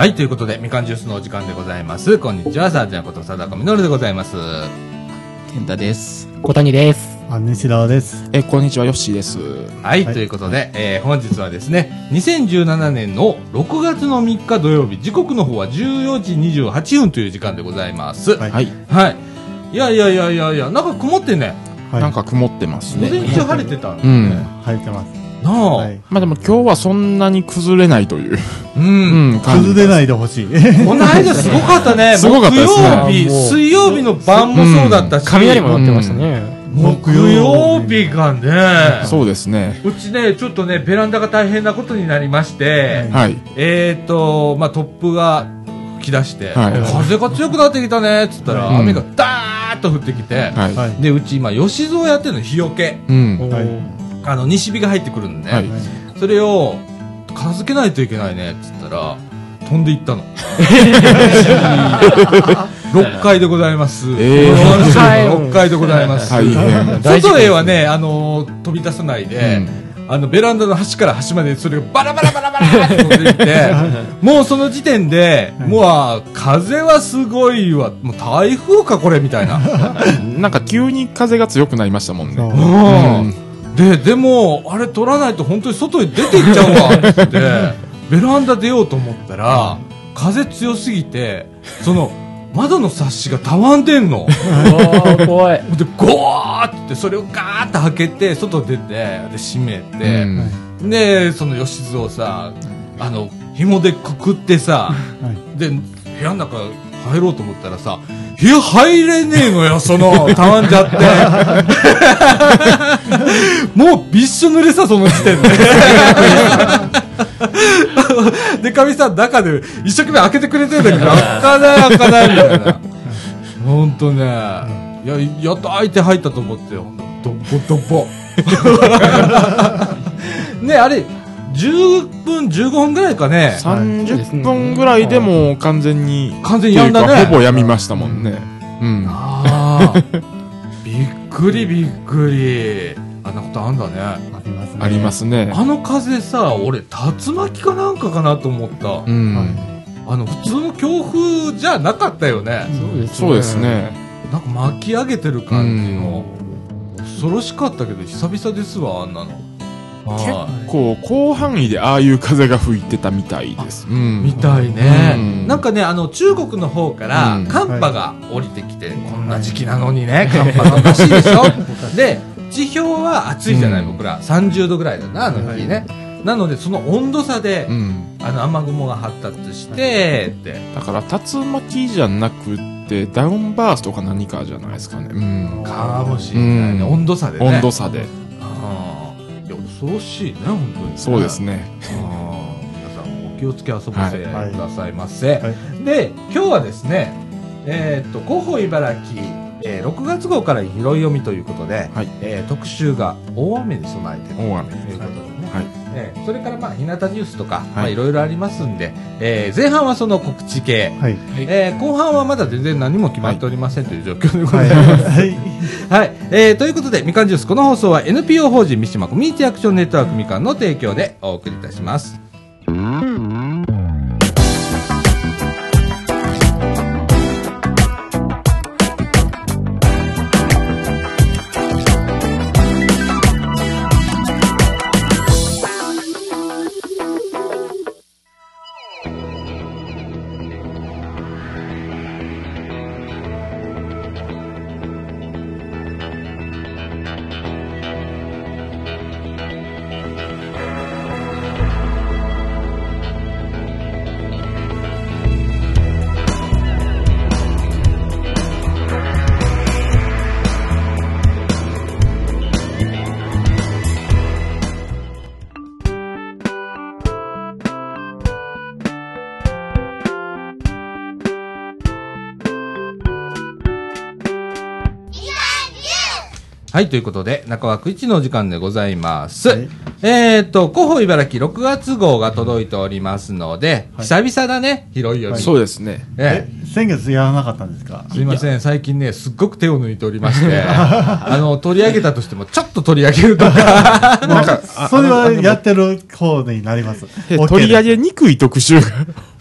はい、ということで、みかんジュースのお時間でございます。こんにちは、さあちゃんこと、貞子みのるでございます。健太です。小谷です。あ、西田です。え、こんにちは、ヨッシーです。はい、はいということで、えー本日はですね、2017年の6月の3日土曜日、時刻の方は14時28分という時間でございます。はいはい。はい。いやいやいやいやいや、なんか曇ってね、はい。なんか曇ってます午前ね。中晴れてたんだう。ん。晴れてます。なあ、はい。まあでも今日はそんなに崩れないという。うん。うん、崩れないでほしい。この間すごかったね。すごかったですね木曜日、水曜日の晩もそうだったし、雷も鳴ってましたね。木曜日がね、そうですね。うちね、ちょっとね、ベランダが大変なことになりまして、はい。えーと、まあ、突風が吹き出して、はい風が強くなってきたね、っつったら、うん雨がダーッと降ってきて、はい。はい。で、うち今、吉蔵やってるの、日よけ。うん。はいあの、西日が入ってくるんでね、はいそれを、片付けないといけないね、っつったら、飛んでいったの。6階でございます。えー6階でございます。大変。外へはね、あのー飛び出さないで、あの、ベランダの端から端までそれがバラバラバラバラって飛んでいって、もうその時点で、もう、あ風はすごいわ、もう台風かこれみたいな。なんか急に風が強くなりましたもんね。うん。で、でも、あれ取らないと本当に外に出ていっちゃうわ、ってベランダ出ようと思ったら、風強すぎて、その、窓のサッシがたわんでんの。怖い。で、ゴーって、それをガーッと開けて、外出て、で、閉めうて、ん。で、その吉津をさ、あの、紐でくくってさ、で、部屋の中入ろうと思ったらさ、部屋入れねえのよ、その、たわんじゃって。もうびっしょ濡れさ、その時点で。で、かみさん中で一生懸命開けてくれてるんだけど、開かない開かないみたいな。ほんとね、いや、やっと開いて入ったと思って、ほんと、ドボドボ。ね、あれ、10分、15分ぐらいかね。30分ぐらいでもう完全に、完全にやんだね。ほぼやみましたもんね。うん。ああ。びっくりびっくり。あんなことあんだね。ありますね。ありますね。あの風さ、俺、竜巻かなんかかなと思った。うん。あの、普通の強風じゃなかったよね。そうですそうです。ね。なんか巻き上げてる感じの。恐ろしかったけど、久々ですわ、あんなの。結は構広範囲でああいう風が吹いてたみたいです。ういん。みたいね、うんなんかね、あの、中国の方からうん寒波が降りてきて、こんな時期なのにね、寒波がおかしいでしょ？で、地表は暑いじゃない、うん僕ら。30度ぐらいだな、あの日ね。なので、その温度差で、うん。あの、雨雲が発達して、って。だから竜巻じゃなくてダウンバーストか何かじゃないですかね。うん。かもしれないね。うん温度差でね。温度差で。恐ろしいね、本当に、ね。そうですね。皆さん、お気をつけ遊ばせてくはいださいませ。はいで、今日はですね、えーっと、広報茨城、えー6月号から拾い読みということで、はいえー特集が大雨に備えてる大雨。ということで。えーそれからまあ、日向ニュースとか、まあ、はいいろいろありますんで、えー前半はその告知系、はい。えー後半はまだ全然何も決まっておりませんという状況でござはいい。ます。はい。はい。えー、ということで、みかんジュース、この放送は NPO 法人三島コミュニティアクションネットワークみかんの提供でお送りいたします。はい、ということで、中枠一のお時間でございます。はい。えっ、と、広報茨城6月号が届いておりますので、はい。久々だね、広いより。そうですね。ええ。先月やらなかったんですか？すいません、最近ね、すっごく手を抜いておりまして、あの、取り上げたとしても、ちょっと取り上げるとか、まあ、それはやってる方になります。取り上げにくい特集が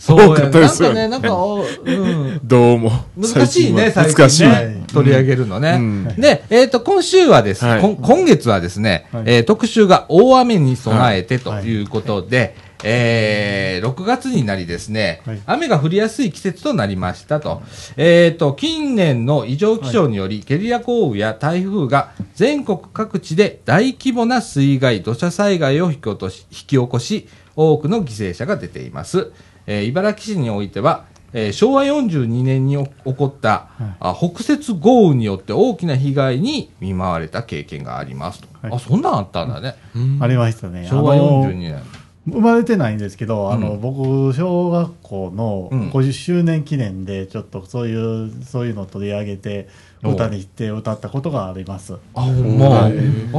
多かそうや、なんかね、ったですよね。なんか、おうん、どうも。難しいね、最難しい。近ね。取り上げるのね。うんで、えっ、と、今週はです、はい今月はですね、はいえー特集が大雨に備えてとはいいうことで、えー6月になりですね、はい雨が降りやすい季節となりましたと。えっ、と、近年の異常気象により、ゲリラ豪雨や台風が全国各地で大規模な水害、土砂災害を引き起こし、引き起こし多くの犠牲者が出ています。えー茨城市においては、えー昭和42年に起こった、あ北雪豪雨によって大きな被害に見舞われた経験がありますと。はいあ、そんなんあったんだね。ありましたね。昭和あの42年。生まれてないんですけど、あの、うん僕、小学校のうん50周年記念で、ちょっとそういう、そういうのを取り上げて、お歌にして歌ったことがあります。あ、ほんま。あはい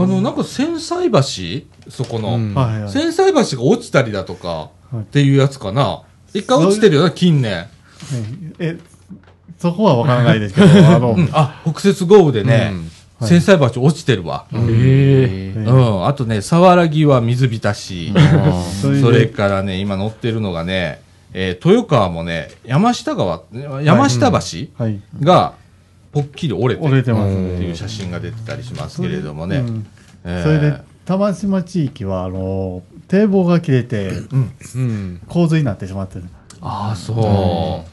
の、なんか繊細橋？そこの。うんはいはい。繊細橋が落ちたりだとか、はいっていうやつかな。一回落ちてるよな、近年。ねえ、そこはわからないですけど、あの、うん、あ、北雪豪雨でね、はい繊細橋落ちてるわ。ええうん。あとね、沢良木は水浸し。それからね、今乗ってるのがね、えー豊川もね、山下川、山下橋はい。がぽっきり折れてる折れてますってね。いう写真が出てたりしますけれどもね。それで、玉島地域は、あの、堤防が切れて、うん。洪水になってしまってる。ああ、そ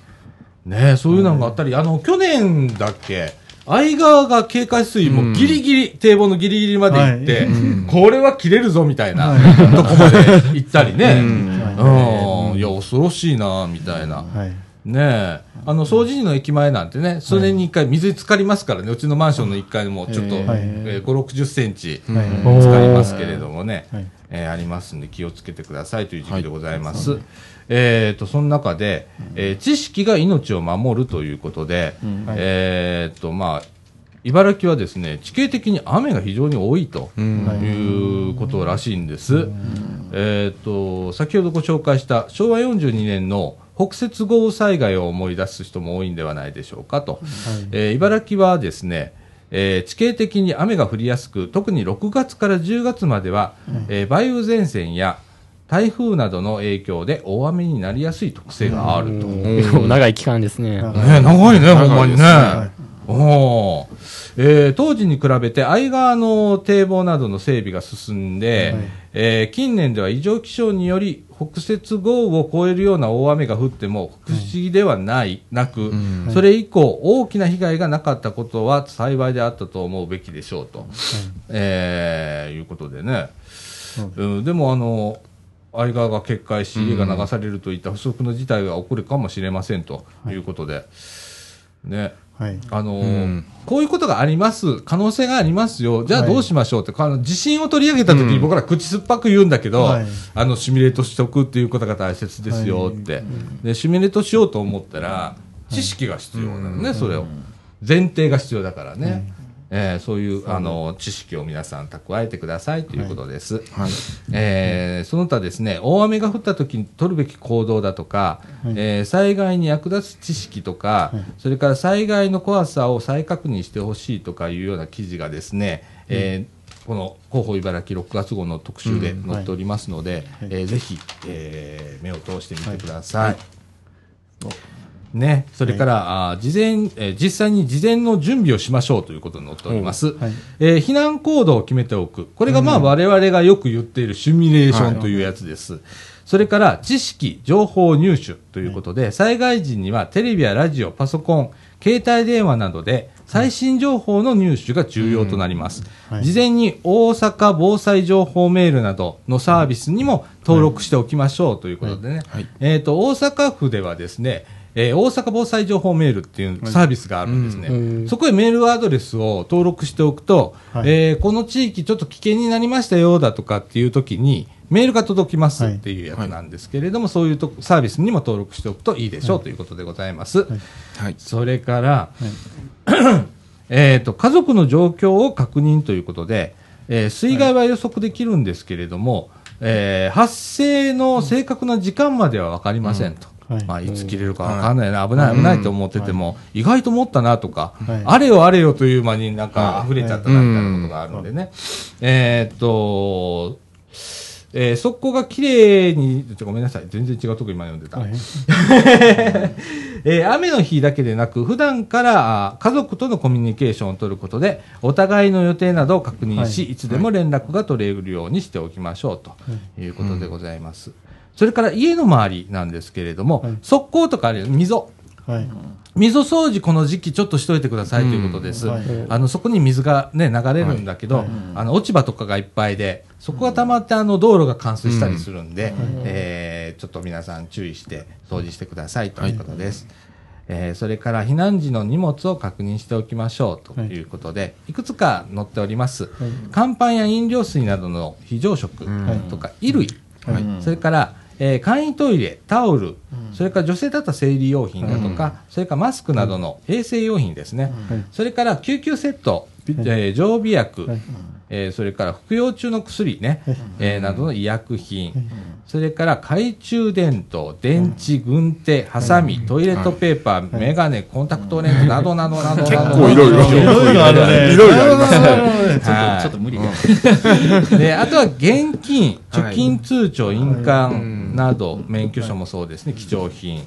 う。ねそういうのがあったり、あの、去年だっけ、相川が警戒水位もギリギリ、堤防のギリギリまで行って、これは切れるぞみたいな、とこまで行ったりね。うん。いや、恐ろしいな、みたいな。はい。ねえ。あの、掃除時の駅前なんてね、数年に一回水に浸かりますからね、うちのマンションの一階もちょっと、えーはい。えー5、60センチ、浸かりますけれどもね、はい。えーありますんで気をつけてくださいという時期でございます。えっと、その中で、えー知識が命を守るということで、えっと、まあ、茨城はですね、地形的に雨が非常に多いとうん。い。うことらしいんです。えっと、先ほどご紹介した昭和42年の北雪豪雨災害を思い出す人も多いんではないでしょうかと。えー茨城はですね、えー地形的に雨が降りやすく、特に6月から10月までは、えー梅雨前線や台風などの影響で大雨になりやすい特性があると。長い期間ですね。え長いね、ほんまにね。おー。えー当時に比べて相川の堤防などの整備が進んで、はい。えー近年では異常気象により北雪豪雨を超えるような大雨が降っても不思議ではない、なく、ん。それ以降大きな被害がなかったことは幸いであったと思うべきでしょうと、えーいうことでね、そううん、でもあの相川が決壊し家が流されるといった不測の事態が起こるかもしれませんということで、ねはい。あのーうん。こういうことがあります、可能性がありますよ、じゃあはい。どうしましょうって、あの地震を取り上げたときにうん。僕ら口酸っぱく言うんだけど、はい。あのシミュレートしておくっていうことが大切ですよって、でシミュレートしようと思ったら、知識が必要なのね、それを。前提が必要だからね。えーそういうあの知識を皆さん蓄えてくださいということです。はい。えーその他ですね、大雨が降った時に取るべき行動だとか、はい。えー災害に役立つ知識とか、はい。それから災害の怖さを再確認してほしいとかいうような記事がですね、えーこの広報茨城6月号の特集でうん。載っておりますので、はい。えーぜひ、えー目を通してみてください。ね、それから、あー事前、えー実際に事前の準備をしましょうということに載っております。はい。えー避難行動を決めておく。これがまあ我々がよく言っているシミュレーションというやつです。それから知識、情報入手ということで、災害時にはテレビやラジオ、パソコン、携帯電話などで最新情報の入手が重要となります。はい。事前に大阪防災情報メールなどのサービスにも登録しておきましょうということでね。はい。えっ、と、大阪府ではですね、えー大阪防災情報メールっていうサービスがあるんですね。うん。そこへメールアドレスを登録しておくと、はい。えーこの地域ちょっと危険になりましたよだとかっていう時に、メールが届きますっていうやつなんですけれども、そういうとサービスにも登録しておくといいでしょうということでございます。はい。それから、えーと、家族の状況を確認ということで、えー水害は予測できるんですけれども、えー発生の正確な時間までは分かりませんと。はい。まあ、いつ切れるかわかんないな、危ない危ないと思ってても、意外と持ったなとか、はい。あれよあれよという間になんか溢れちゃったなみたいなことがあるんでね。えーっと、えー速攻が綺麗に、ちょごめんなさい、全然違うとこ今読んでた。はい。えー雨の日だけでなく、普段からあ家族とのコミュニケーションを取ることで、お互いの予定などを確認し、はい。い、つでも連絡が取れるようにしておきましょうということでございます。それから家の周りなんですけれども、はい。側溝とかある溝。はい。溝掃除この時期ちょっとしといてくださいということです。うん。はい。あの、そこに水がね、流れるんだけど、はい。あの、落ち葉とかがいっぱいで、そこが溜まってあの、道路が冠水したりするんで、えーちょっと皆さん注意して掃除してくださいということです。えーそれから避難時の荷物を確認しておきましょうということで、い、くつか載っております。乾パンや飲料水などの非常食とか衣類、はい。それから、えー簡易トイレ、タオル、それから女性だったら生理用品だとか、それからマスクなどの衛生用品ですね、はい。それから救急セット、えー常備薬、はいえーそれから服用中の薬ね、えーなどの医薬品、それから懐中電灯、電池、軍手、ハサミ、トイレットペーパー、メガネ、コンタクトレンズなどなどなどなど。結構いろいろ。いろいろあるね。いろいろありますね。はい。ちょっと無理だ。で、あとは現金、貯金通帳、印う鑑ん。など、免許証もそうですね、貴重品。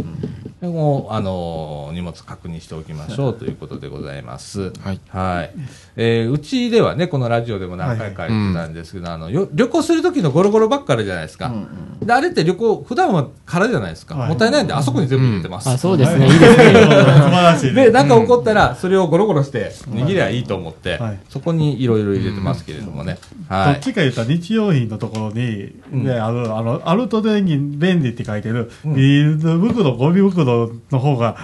もう、あのー荷物確認しておきましょうということでございます。はいはい。えーうちではね、このラジオでも何回か言ってたんですけど、あの、よ旅行する時のゴロゴロばっかりじゃないですか。で、あれって旅行、普段は空じゃないですか。はいもったいないんで、あそこに全部入れてます。あ、そうですね。いいですね。素晴らしいね。で、なんか起こったら、それをゴロゴロして、握りゃいいと思って、はいそこにいろいろ入れてますけれどもね。どはい。っちか言ったら日用品のところに、うんね、あの、あの、アルト電に便利って書いてる、うんビール袋、ゴミ袋の方が、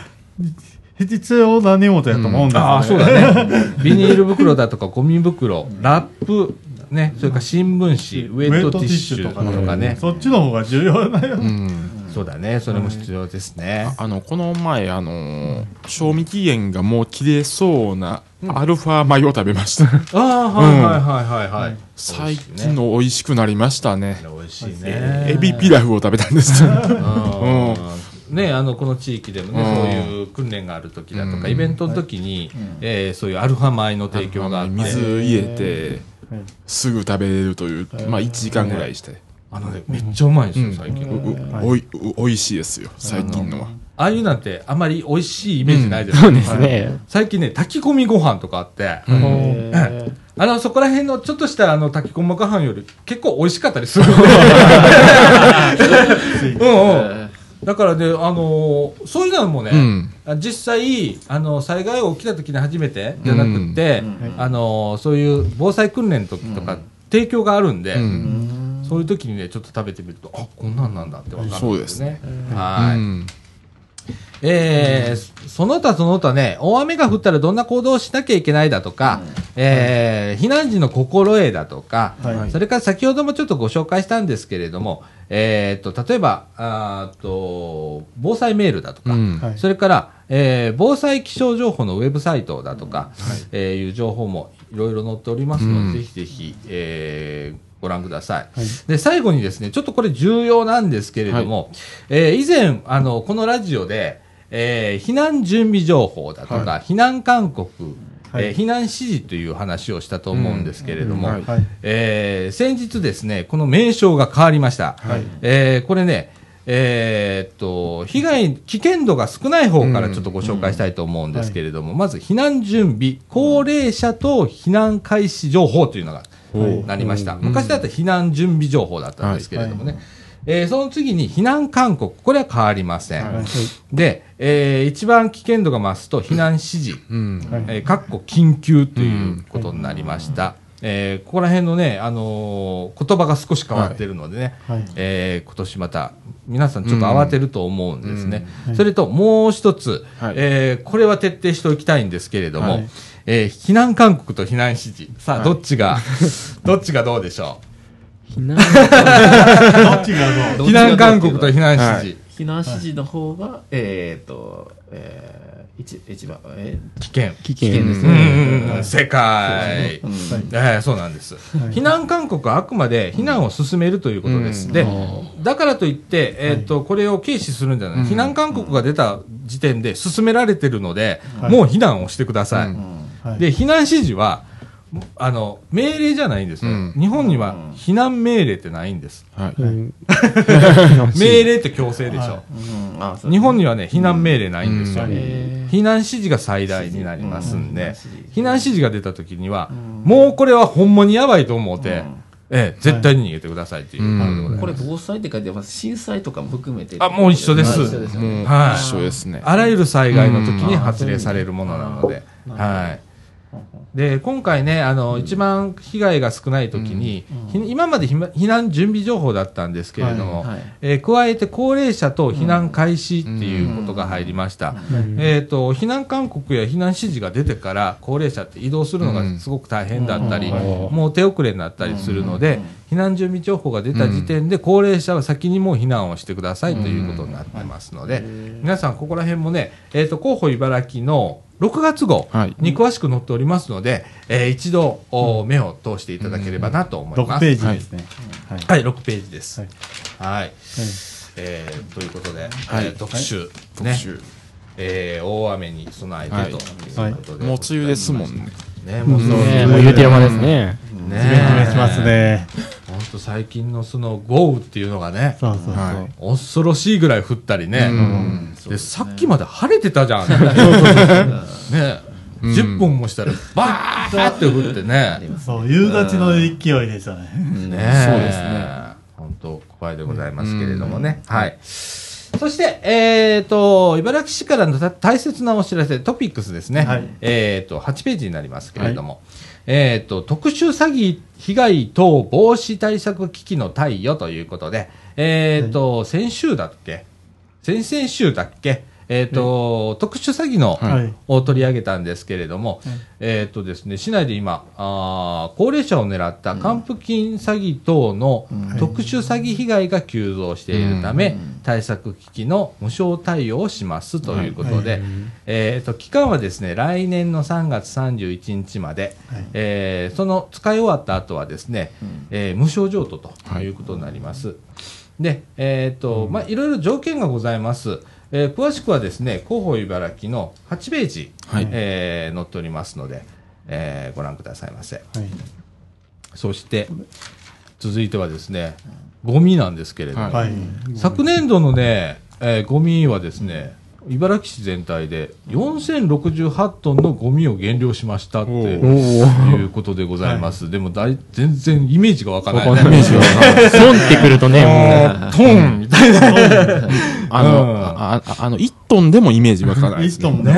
必要な荷物やと思うんですよ、ねああ、そうだね。ビニール袋だとか、ゴミ袋、ラップ、ね、それから新聞紙、ウェットティッシュとかね。そっちの方が重要だよ。うんそうだね、それも必要ですね。あの、この前、あのー賞味期限がもう切れそうな、アルファ米を食べました。ああ、はいはいはいはいはい。最近の美味しくなりましたね。美味しいね。エビピラフを食べたんです。うんね、あのこの地域でもね、うんそういう訓練がある時だとか、うんイベントの時に、えーそういうアルファ米の提供があって、水入れてはい、すぐ食べれるという、まあ1時間ぐらいして。あのね、めっちゃうまいんですよ、最近。おい、うおいしいですよ、最近のは。ああいうなんてあまり美味しいイメージないですそうよね。ですね。最近ね、炊き込みご飯とかあって、うんえあの、そこら辺のちょっとしたあの炊き込みご飯より結構美味しかったりする。うんうん。だからね、あのーそういうのもね、うん。実際、あの、災害が起きた時に初めてじゃなくって、あのーそういう防災訓練の時とか、提供があるんで、うん。そういう時にね、ちょっと食べてみると、あ、こんなんなんだってわかるんですね。そうですね。はい。うんえーその他その他ね、大雨が降ったらどんな行動をしなきゃいけないだとか、えー避難時の心得だとか、はい。それから先ほどもちょっとご紹介したんですけれども、えーっと、例えば、あと、防災メールだとか、うん。はい。それから、えー防災気象情報のウェブサイトだとか、えーいう情報もいろいろ載っておりますので、うん。ぜひぜひ、えーご覧ください。はい。で、最後にですね、ちょっとこれ重要なんですけれども、えー以前、あの、このラジオで、えー避難準備情報だとか、避難勧告、はい。えー避難指示という話をしたと思うんですけれども。えー先日ですね、この名称が変わりました。はい。えーこれね、えーっと、被害、危険度が少ない方からちょっとご紹介したいと思うんですけれども、まず避難準備、高齢者等避難開始情報というのがはいなりました。昔だったら避難準備情報だったんですけれどもね。えーその次に避難勧告、これは変わりません。はい。で、えー一番危険度が増すと避難指示、うん。はい。えーかっこ緊急ということになりました。えーここら辺のね、あのー言葉が少し変わってるのでね、はい。えー今年また皆さんちょっと慌てると思うんですね。うん。それともう一つ、はい。えーこれは徹底しておきたいんですけれども、はいえー避難勧告と避難指示。さあ、はい。どっちが、どっちがどうでしょ避難、どっちがどう？う避難勧告と避難指示。避難指示の方が、えーっと、えー一一番、え危険。危険。危険ですうんねうんうん、世界。うん。ええそうなんです、避難勧告はあくまで避難を進めるということです。うん。で、だからといって、えっ、と、これを軽視するんじゃない、うん。避難勧告が出た時点で進められてるので、はい。もう避難をしてください。で、避難指示は、あの、命令じゃないんですよ。うん。日本には避難命令ってないんです。はい。うん。命令って強制でしょ。はい。う日本にはね、避難命令ないんですよ。うん。えー避難指示が最大になりますんで、うん。避難指示が出た時には、ん。もうこれはほんまにやばいと思うて、うん。ええ、絶対に逃げてくださいっていう。ことでござい。これ防災って書いてます。震災とかも含めて。あもう一緒です。あ一緒ですよね。もうはい。一緒ですね。あらゆる災害の時にうん。発令されるものなので、うん。はい。で、今回ね、あの、一番被害が少ない時に、ひ今までひま避難準備情報だったんですけれども、はい。えー加えて高齢者と避難開始っていうことが入りました。うん。えっ、と、避難勧告や避難指示が出てから、高齢者って移動するのがすごく大変だったり、うん。もう手遅れになったりするので、避難準備情報が出た時点で、高齢者は先にもう避難をしてくださいということになってますので、皆さんここら辺もね、えっ、と、広報茨城の6月号はいに詳しく載っておりますので、えー一度、お目を通していただければなと思います。6ページですね。はい。はい、6ページです。はいはい。えーということで、はいえー特集、特ね、集。えー大雨に備えてはいということで、もう梅雨ですもんね。ね、もうそうねえもう言うてる間ですね。ねジメジメしますね。本当最近のその豪雨っていうのがね、そうそうそう。は恐ろしいぐらい降ったりね、うんでさっきまで晴れてたじゃん。ね、うん10分もしたらバーって降ってね。そう、夕立の勢いですよね。ねそうですね本当怖いでございますけれどもね。はい。そして、えっ、と、茨城市からのた大切なお知らせ、トピックスですね。はいえっ、と、8ページになりますけれども、えっ、と、特殊詐欺被害等防止対策機器の貸与ということで、えっ、と、先週だっけ？先々週だっけ？えっ、と、特殊詐欺の、はい。を取り上げたんですけれども、うんえーっとですね、市内で今、あー高齢者を狙った還付金詐欺等のうん。特殊詐欺被害が急増しているため、うん対策機器の無償対応をしますということで、はい。えーっと、期間はですね、来年の3月31日まで、はい。えーその使い終わった後はですね、うん。えー無償譲渡とい。うことになります。で、えっ、と、まあ、いろいろ条件がございます。えー詳しくはですね、広報茨城の8ページ、はいえー載っておりますので、えーご覧くださいませ。はい。そして、続いてはですね、ゴミなんですけれども、はい。昨年度のね、えーゴミはですね、茨城市全体で4068トンのゴミを減量しましたっていうことでございます。でも大、全然イメージがわからない、ね。イメージが。損ってくるとね、もうトンみたいな。あうんの、あの、1トンでもイメージわからないです1トね。ンね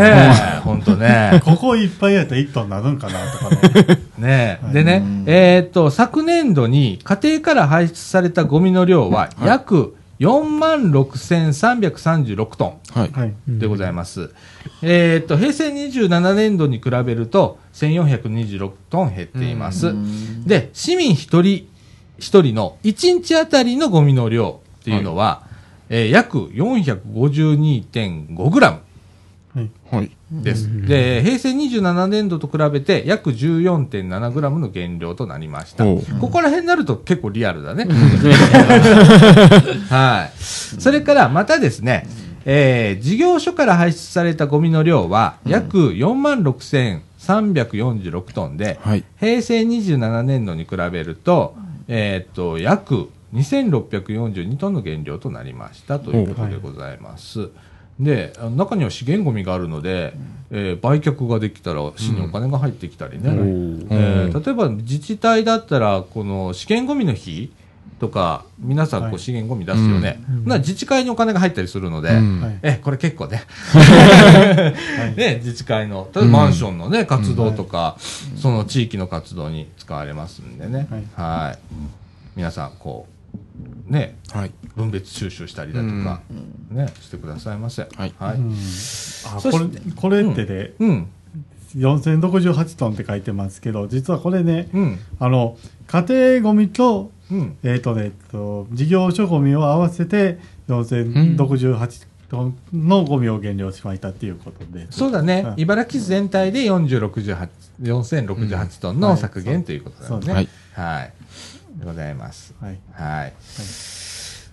え、ほんとね。ここいっぱいやったら1トンになるんかなとかね。ねでねうん、えーっと、昨年度に家庭から排出されたゴミの量は約4万6336トはい。はい。ンでございます。えーっと、平成27年度に比べると1426トン減っています。うんで、市民一人一人の1日あたりのゴミの量っていうのは、えー約452.5グラム。はい。はい。です。で、平成27年度と比べて約14.7グラムの減量となりました。ここら辺になると結構リアルだね。はい。それからまたですね、えー事業所から排出されたゴミの量は約4万6346トンで、はい。平成27年度に比べると、えーっと、約2642トンの減量となりましたということでございます。で、あの中には資源ゴミがあるので、えー売却ができたら市にお金が入ってきたりね。えー例えば自治体だったら、この資源ゴミの日とか、皆さんこはい。う資源ゴミ出すよね。な自治会にお金が入ったりするので、うん。はい。え、これ結構ね。はい。ね、自治会の、例えばマンションのね、活動とか、その地域の活動に使われますんでね。はい。皆さん、こう、ね、はい。分別収集したりだとか、ね、してくださいませ。はいはい。うんあそこれこれってね、うん。4068トンって書いてますけど、実はこれね、うん。あの、家庭ゴミと、うん。えっ、とね、えっと、事業所ゴミを合わせて4068のゴミを減量しましたっていうことで。そうだね、はい茨城市全体で4068 4068トンの削減ということだね。はい。はい。でございます。はい。はい。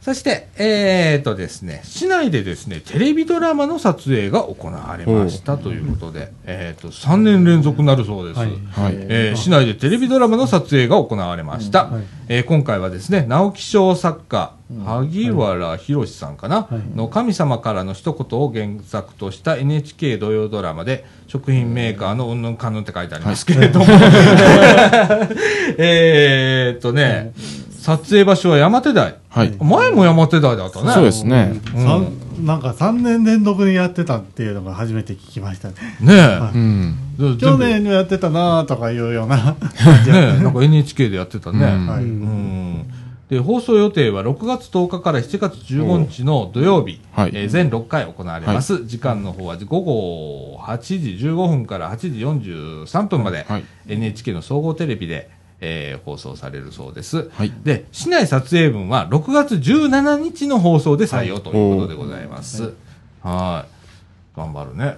そして、えーとですね、市内でですね、テレビドラマの撮影が行われましたということで、えーと、3年連続なるそうです。はい。はい。えー市内でテレビドラマの撮影が行われました。はい。えー今回はですね、直木賞作家、萩原博さんかな、はい。の神様からの一言を原作とした NHK 土曜ドラマで、食品メーカーのうんぬんかんぬんって書いてありますけれども、えーっとね、撮影場所は山手台。はい。前も山手台だったね。そうですね。うんなんか3年連続にやってたっていうのが初めて聞きましたね。ねうん。え。去年にやってたなーとかいうような。ねえ、なんか NHK でやってたね。うんはい。うんで放送予定は6月10日から7月15日の土曜日、はいえー全6回行われます、時間の方は午後8時15分から8時43分まで、はい NHK の総合テレビで、えー放送されるそうです、はいで市内撮影分は6月17日の放送で採用ということでございます、はい頑張るね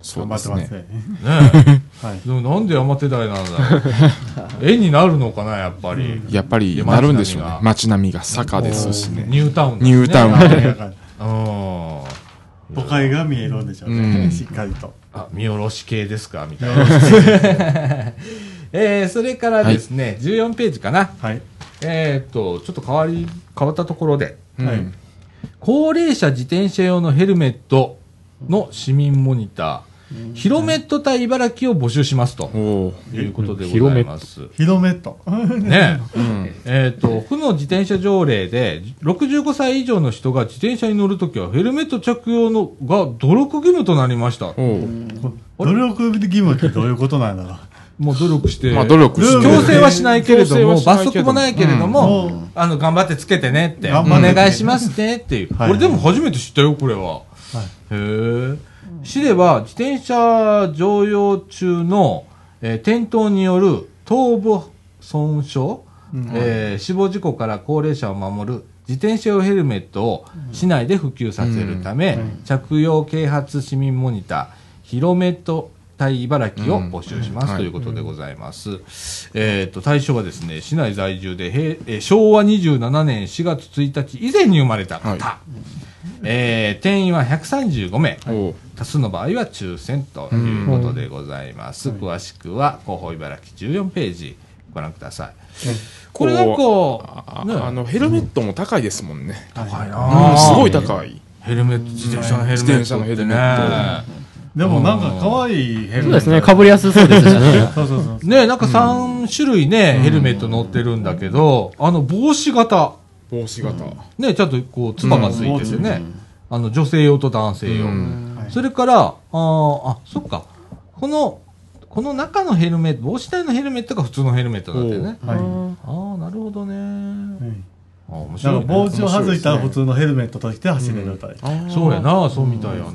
そう頑張ですってねます。ね。ね はい。でもなんで山手台なんだろう 絵になるのかなやっぱり、やっぱりでなるんでしょうね。街街並みが坂ですしね。ニュータウンね、ニュータウンなんかうん都会が見えるんでしょううね。んしっかりと。あ、見下ろし系ですかみたいな。えー、それからですね、14ページかな。はい。えーっと、ちょっと変わり、変わったところで、うんはい高齢者自転車用のヘルメットの市民モニター、ヒロメット対茨城を募集しますということでございます。ヒロメット。ね うん。えーっと、府の自転車条例で、65歳以上の人が自転車に乗るときはヘルメット着用のが努力義務となりました。努力義務ってどういうことなんだろう。もう努力して。まあ努力して。強制はしないけれども、罰則もないけれども、うんあの、頑張ってつけてねって、お願いしますねっていう。はい俺でも初めて知ったよ、これは。へえ。市では自転車乗用中の、えー転倒による頭部損傷、えー死亡事故から高齢者を守る自転車用ヘルメットを市内で普及させるため、着用啓発市民モニター、ヒロメット対茨城を募集します、うんということでございます。えっ、と、対象はですね、市内在住で、平えー昭和27年4月1日以前に生まれた方。はいえー定員は135名。多数の場合は抽選ということでございます。詳しくは、広報茨城14ページご覧ください。これなんか、ね、ああの、ヘルメットも高いですもんね。高いうんなすごい高い。ヘルメット、自転車のヘルメットね。でもなんか可愛いヘルメット。そうですね、かぶりやすそうですしね。そうそうそう。ねなんか3種類ね、ヘルメット乗ってるんだけど、あの帽子型、帽子型。ね、ちゃんとこう、つばがついててね、あの女性用と男性用。うんそれから、あーあ、そっか。この、この中のヘルメット、帽子体のヘルメットが普通のヘルメットなんだよね。はい。ああ、なるほどね。うんあー面な白い、ね。んか帽子を外したら普通のヘルメットとして走れるという。そうやな、そうみたいやな。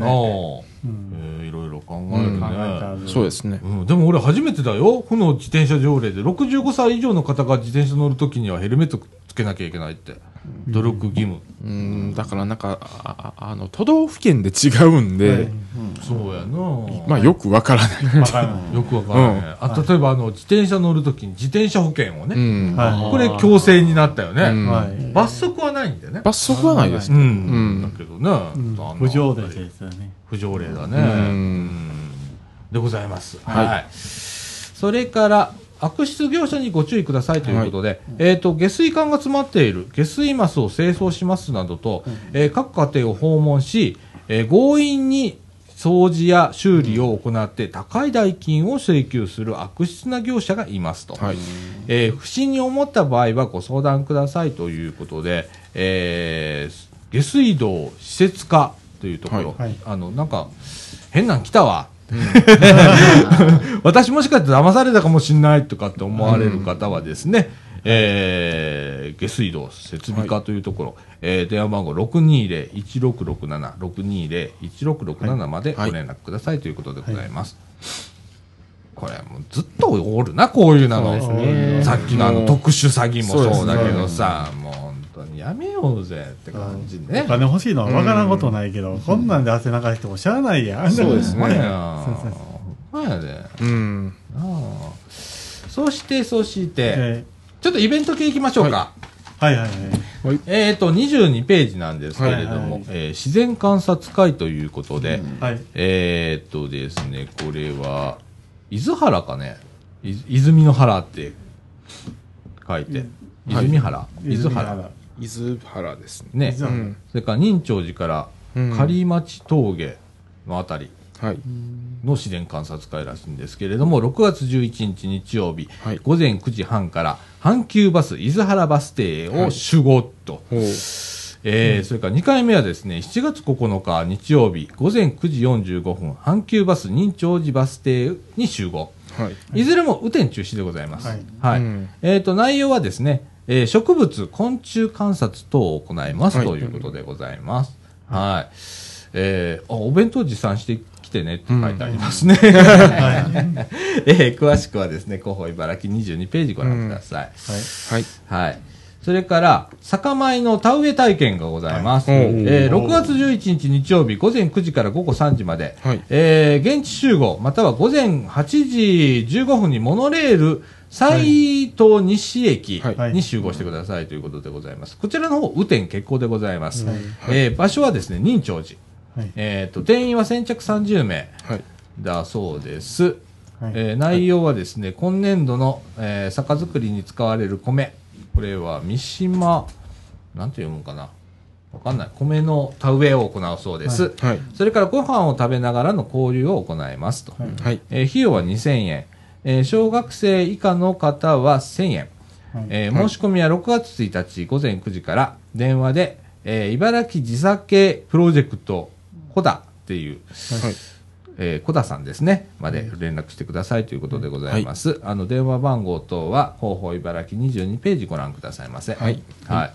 うんえーいろいろ考えるね。考えてあるそうですね。うん、でも俺初めてだよ。この自転車条例で65歳以上の方が自転車乗るときにはヘルメットつけなきゃいけないって。努力義務。うん、だからなんか、あああの、都道府県で違うんで、そうやな。まあよくわからない。よくわからない。あ例えばあの、自転車乗るときに自転車保険をうね。ん。はこれ強制になったよね。うんはい。罰則はないんだよね。罰則はないですうね。ん。だけどね。うんあの不条例ですよね。不条例だね。うんうんでございます。はいはい。それから、悪質業者にご注意くださいということで、えっ、と、下水管が詰まっている下水マスを清掃しますなどと、えー各家庭を訪問し、えー強引に掃除や修理を行って高い代金を請求する悪質な業者がいますと。はい。えー不審に思った場合はご相談くださいということで、えー下水道施設課というところ、はい。はい。あの、なんか、変なん来たわ。私もしかして騙されたかもしれないとかって思われる方はですね、えー下水道設備課というところ、えー電話番号620-1667、620-1667までご連絡ください。ということでございます。これもうずっとおるな、こういうなの。ね。さっきのあのもう特殊詐欺もそうだけどさ、もう本当にややめようぜって感じね。お金欲しいのは分からんことないけど、こんなんで汗流してもしゃあないやん。そうですね。ん。ほんまやで。うん。ああそして、そして、えちょっとイベント系行きましょうか。ーはいはいはい。えっ、と、22ページなんですけれども、はいはいえー自然観察会ということで、はい。えっ、とですね、これは、伊豆原かね、い泉の原って書いて、泉原、伊豆原。伊豆原ですね。ね、うん。それから仁長寺からうん狩町峠のあたりはい。の自然観察会らしいんですけれども、6月11日日曜日、はい午前9時半から阪急バス伊豆原バス停を集合と。ほう。えーそれから2回目はですね、7月9日日曜日、午前9時45分、阪急バス仁長寺バス停に集合。はい。いずれも雨天中止でございます。ははいい。うんえっ、と、内容はですね、えー植物、昆虫観察等を行います、はいということでございます。はい。えーあ、お弁当持参してきてねって書いてありますね。えー詳しくはですね、広報茨城22ページご覧ください。はい。はい。それから、酒米の田植え体験がございます。はいえー6月11日日曜日午前9時から午後3時まで、はいえー現地集合、または午前8時15分にモノレール斎藤西駅はいに集合してくださいということでございます。こちらの方、雨天決行でございます。はいえー場所はですね、仁長寺。はいえっ、と、定員は先着30名はい。だそうです。はいえー内容はですね、今年度の、えー酒造りに使われる米。これは三島、なんて読むんかなわかんない。米の田植えを行うそうです。はい。それからご飯を食べながらの交流を行いますと。はいはい。えー費用は2000円。えー小学生以下の方は1000円。はいえー申し込みは6月1日午前9時から電話で、えー茨城地酒プロジェクトコダっていう、はい。えー、小田さんですね、まで連絡してくださいということでございます。あの、電話番号等は、広報茨城22ページご覧くださいませ。はい。はい。あ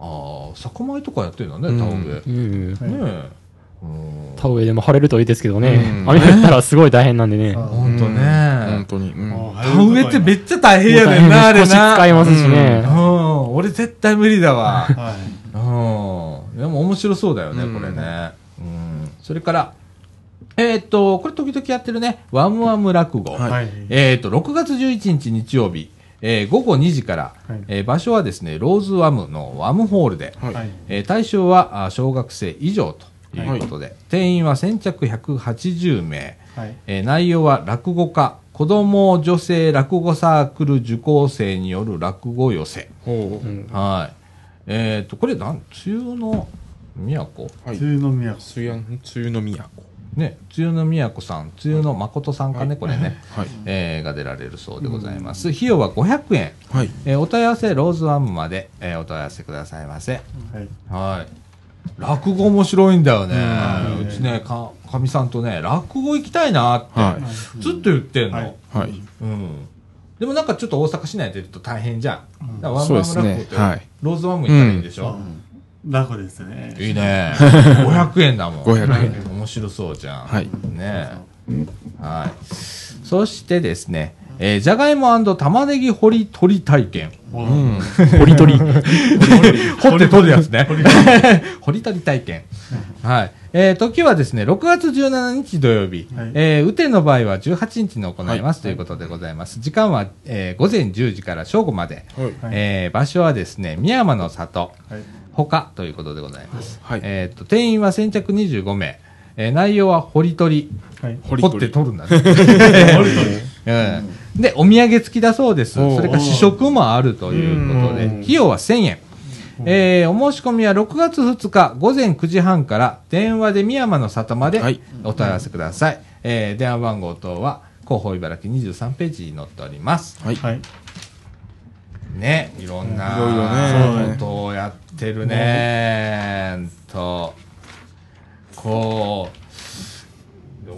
あ、酒米とかやってるのね、うん田植え。うん。ねえ。うん。田植えでも晴れるといいですけどねう。ん雨降ったらすごい大変なんでね。あほんと本ね。当に。うん。田植えってめっちゃ大変やねんな、あれ大変です腰使いな。ますしうね。ん。俺絶対無理だわ。はい。うん。でも面白そうだよね、うんこれね。うん。それから、えーっと、これ時々やってるね、ワムワム落語。はいはい。えー、と、6月11日日曜日、えー午後2時から、はいえー場所はですね、ローズワムのワムホールで、はい。はい。えー対象はあ小学生以上ということで、定員は先着180名、はい。えー内容は落語家、子供女性落語サークル受講生による落語寄せ。ほう。うんはい。えっ、と、これなん、梅雨の都はい。梅雨の宮梅雨、の都。ね、梅雨の都さん、梅雨の誠さんかね、はいこれね、はい。えーが出られるそうでございます。費用は500円。はい。えーお問い合わせ、ローズワンまで、えーお問い合わせくださいませ。はい。はい。落語面白いんだよね。うんうちね、か、かみさんとね、落語行きたいなって、はずっと言ってんの。はいはい。うん。でもなんかちょっと大阪市内で言うと大変じゃん。だからワンワンそうですね落語って、はいローズワンも行ったらいいんでしょ、うん楽ですね。いいね。500円だもん。500円。面白そうじゃん。はいねはい。そしてですね、えー、じゃがいも玉ねぎ掘り取り体験。うん。掘り取り。掘って取るやつね。掘り取り体験。はい。えー、時はですね、6月17日土曜日。はいえー、雨天の場合は18日に行います、はいということでございます。時間は、えー、午前10時から正午まで。はい。はいえー、場所はですね、宮山の里。はい。他ということでございます。はいえっ、と、定員は先着25名。えー内容は掘り取り。はい。掘り掘って取るんだね。うんで、お土産付きだそうです。それから試食もあるということで、うん費用は1000円。えーお申し込みは6月2日午前9時半から電話で宮山の里まではいお問い合わせください。えー電話番号等は広報茨城23ページに載っております。はい。はい。ね、いろんないろいろねことをやってるね。うんと、こう、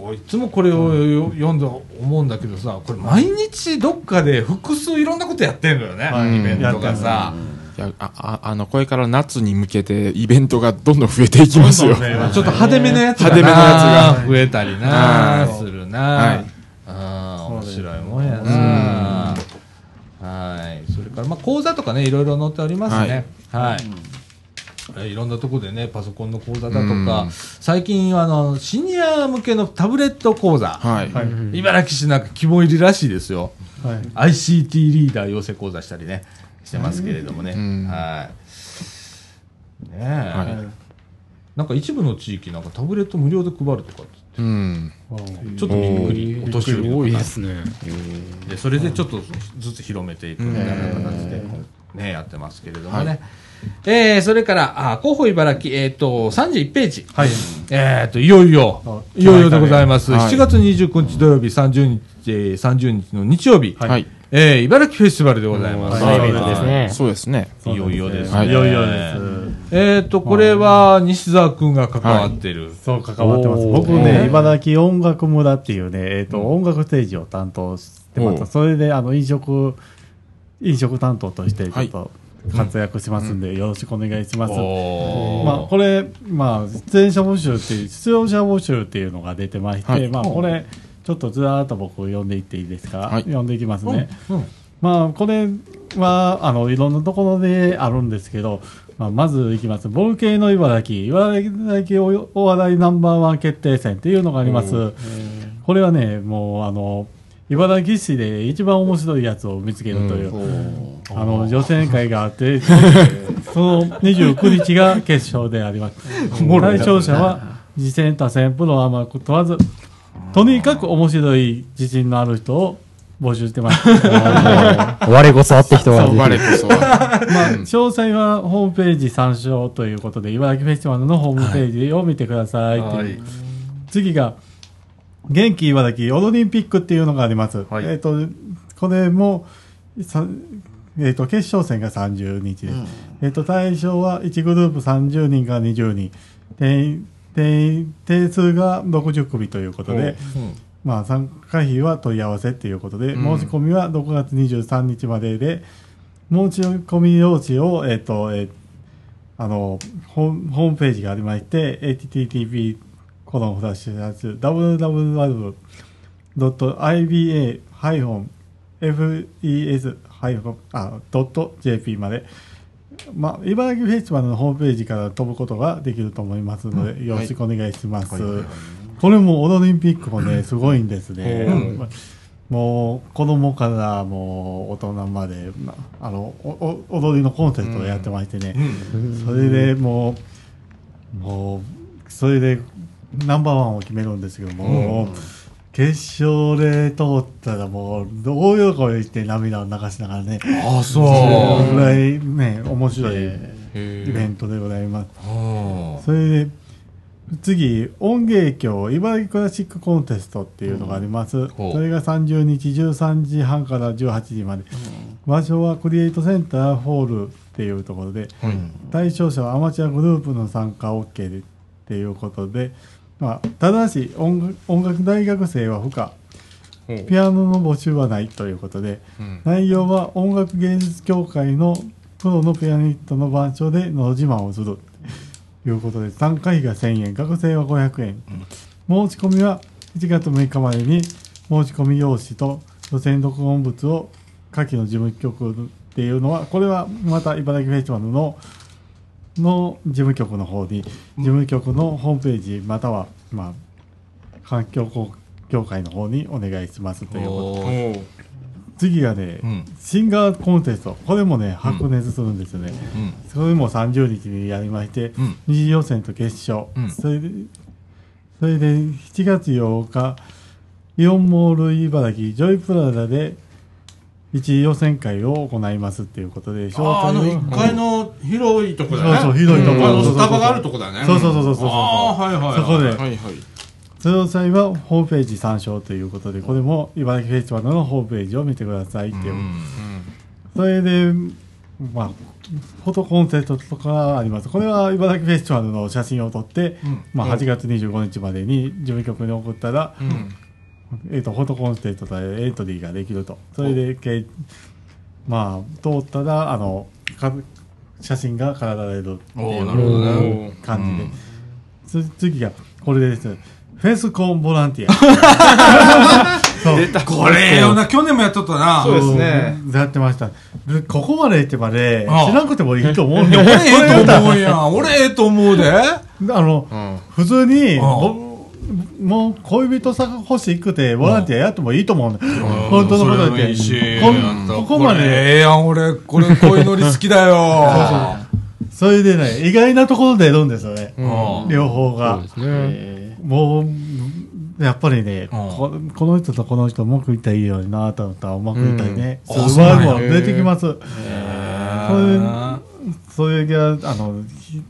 俺いつもこれをよ読んで思うんだけどさ、これ毎日どっかで複数いろんなことやってんのよね、はい。イベントがさ。いや、あ、ああの、これから夏に向けてイベントがどんどん増えていきますよ。どんどん増えますちょっと派手めのやつがな派手めのやつが。増えたりな、はい。するな、はい。あー面白いもんやな、はい。それからまあ講座とかねいろいろ載っておりますね。はい、えーいろんなところでね、パソコンの講座だとか、うん最近、あの、シニア向けのタブレット講座、はい。はい。茨城市なんか肝入りらしいですよ。はい。ICT リーダー養成講座したりね、してますけれどもね。うんはい。ねえ、はいなんか一部の地域なんかタブレット無料で配るとかってうん。ちょっとびっくり、お年寄り多いですね。でそれでちょっとずつ広めていくみたいな形で、ね、やってますけれどもね。はいえー、それから、あ、広報茨城、えっ、と、31ページ。はい。えっ、と、いよいよあ、いよいよでございます。はい7月29日土曜日、30日、えー30日の日曜日、はいはい。えー、茨城フェスティバルでございます。大イベントですね。そうですね。いよいよですはいいよいよです。えっ、と、これは、西澤くんが関わってる。そう、関わってます。僕ね、茨城音楽村っていうね、えっ、と、音楽ステージを担当してまおうす。それで、あの、飲食、飲食担当として、ちょはいっと活躍しますんで、よろしくお願いします。まあ、これ、まあ、出演者募集っていう、出場者募集っていうのが出てまして、はい。まあ、これ、ちょっとずらーっと僕読んでいっていいですか、はい。読んでいきますね。うんまあ、これは、あの、いろんなところであるんですけど、まあ、まずいきます。ボルケーノ茨城、茨城おお笑いナンバーワン決定戦っていうのがあります。これはね、もう、あの、茨城市で一番面白いやつを見つけるという、あの、予選会があって、その29日が決勝であります。対象者は、次戦、他戦、プロ、アマ問わず、とにかく面白い自信のある人を募集してます。我こそあって人がそう、ぜひ。我こそは。まあ、詳細はホームページ参照ということで、茨城フェスティバルのホームページを見てくださいはい次が、元気茨城オリンピックっていうのがあります。はいえっ、と、これも、さえっ、と、決勝戦が30日です。えっ、と、対象は1グループ30人から20人。定員定数が60組ということで、まあ、参加費は問い合わせということで、うん申し込みは6月23日までで、申し込み用紙を、えっ、と、えーあの、ホームホームページがありまして、http コロンフラッシュやつ www.ibs-fes-jp まで、まあ、茨城フェスティバルのホームページから飛ぶことができると思いますので、よろしくお願いします。これもオリンピックもね、すごいんですね。うん。もう子供からもう大人まで、まあのおお踊りのコンテストをやってましてね、それでもう、もう、それでナンバーワンを決めるんですけども、決勝で通ったらもう、大喜びして涙を流しながらね、あ、そそれぐらいね、面白いイへベントでございます。う。うんそれで、次、音芸協茨城クラシックコンテストっていうのがあります。ほうそれが30日13時半から18時まで。場所はクリエイトセンターホールっていうところで、対象者はアマチュアグループの参加 OK でっていうことで、まあ、ただし音楽大学生は不可、ピアノの募集はないということで、うん。内容は音楽芸術協会のプロのピアニストの板書でのど自慢をする。ということで参加費が1000円学生は500円、申し込みは1月6日までに申し込み用紙と予選録音物を下記の事務局っていうのはこれはまた茨城フェスティバルのの事務局の方に事務局のホームページまたはまあ環境協会の方にお願いしますということ次がね、うん。シンガーコンテスト。これもね白熱するんですよね、うん。それも30日にやりまして、うん。二次予選と決勝、うん。それでそれで7月8日イオンモール茨城ジョイプラザで一次予選会を行いますっていうことで詳あーあの細1階の広いとこだね。そうそう広いとこあのそうそうそうスタバがあるとこだね。そうそうそうそうそうああ、はいはいはい。そこではいはい。詳細はホームページ参照ということでこれも茨城フェスティバルのホームページを見てくださいっていう、うんそれで、まあ、フォトコンテストとかあります。これは茨城フェスティバルの写真を撮って、うんまあ、8月25日までに事務局に送ったら、うんえっ、と、フォトコンテストでエントリーができると。それで、けまあ、通ったら、あの、か写真が飾られるっていうおーなるほどね感じで。うんつ次が、これです。フェスコンボランティア。そ出たこれええよな、去年もやっとったな。そうですね。やってました。でここまで行ってまで、ああ知らなくてもいいと思うんだよ。俺ええと思う。うやん。俺ええと思うで。あの、うん。普通に、ああぼもう恋人さ欲しくて、ボランティアやってもいいと思うんだよ。本当のことそれもい言っていし。こんここまれで、ええやん、俺、これ、こういうノリ好きだよ。それでね、意外なところでやるんですよね。うん両方そうがで。すね。えもう、やっぱりね、うんここの人とこの人うまくいったらいいようになと思ったらうまくいったりね。うんそうあそうもん出てきます。へーそれが、あの、ひ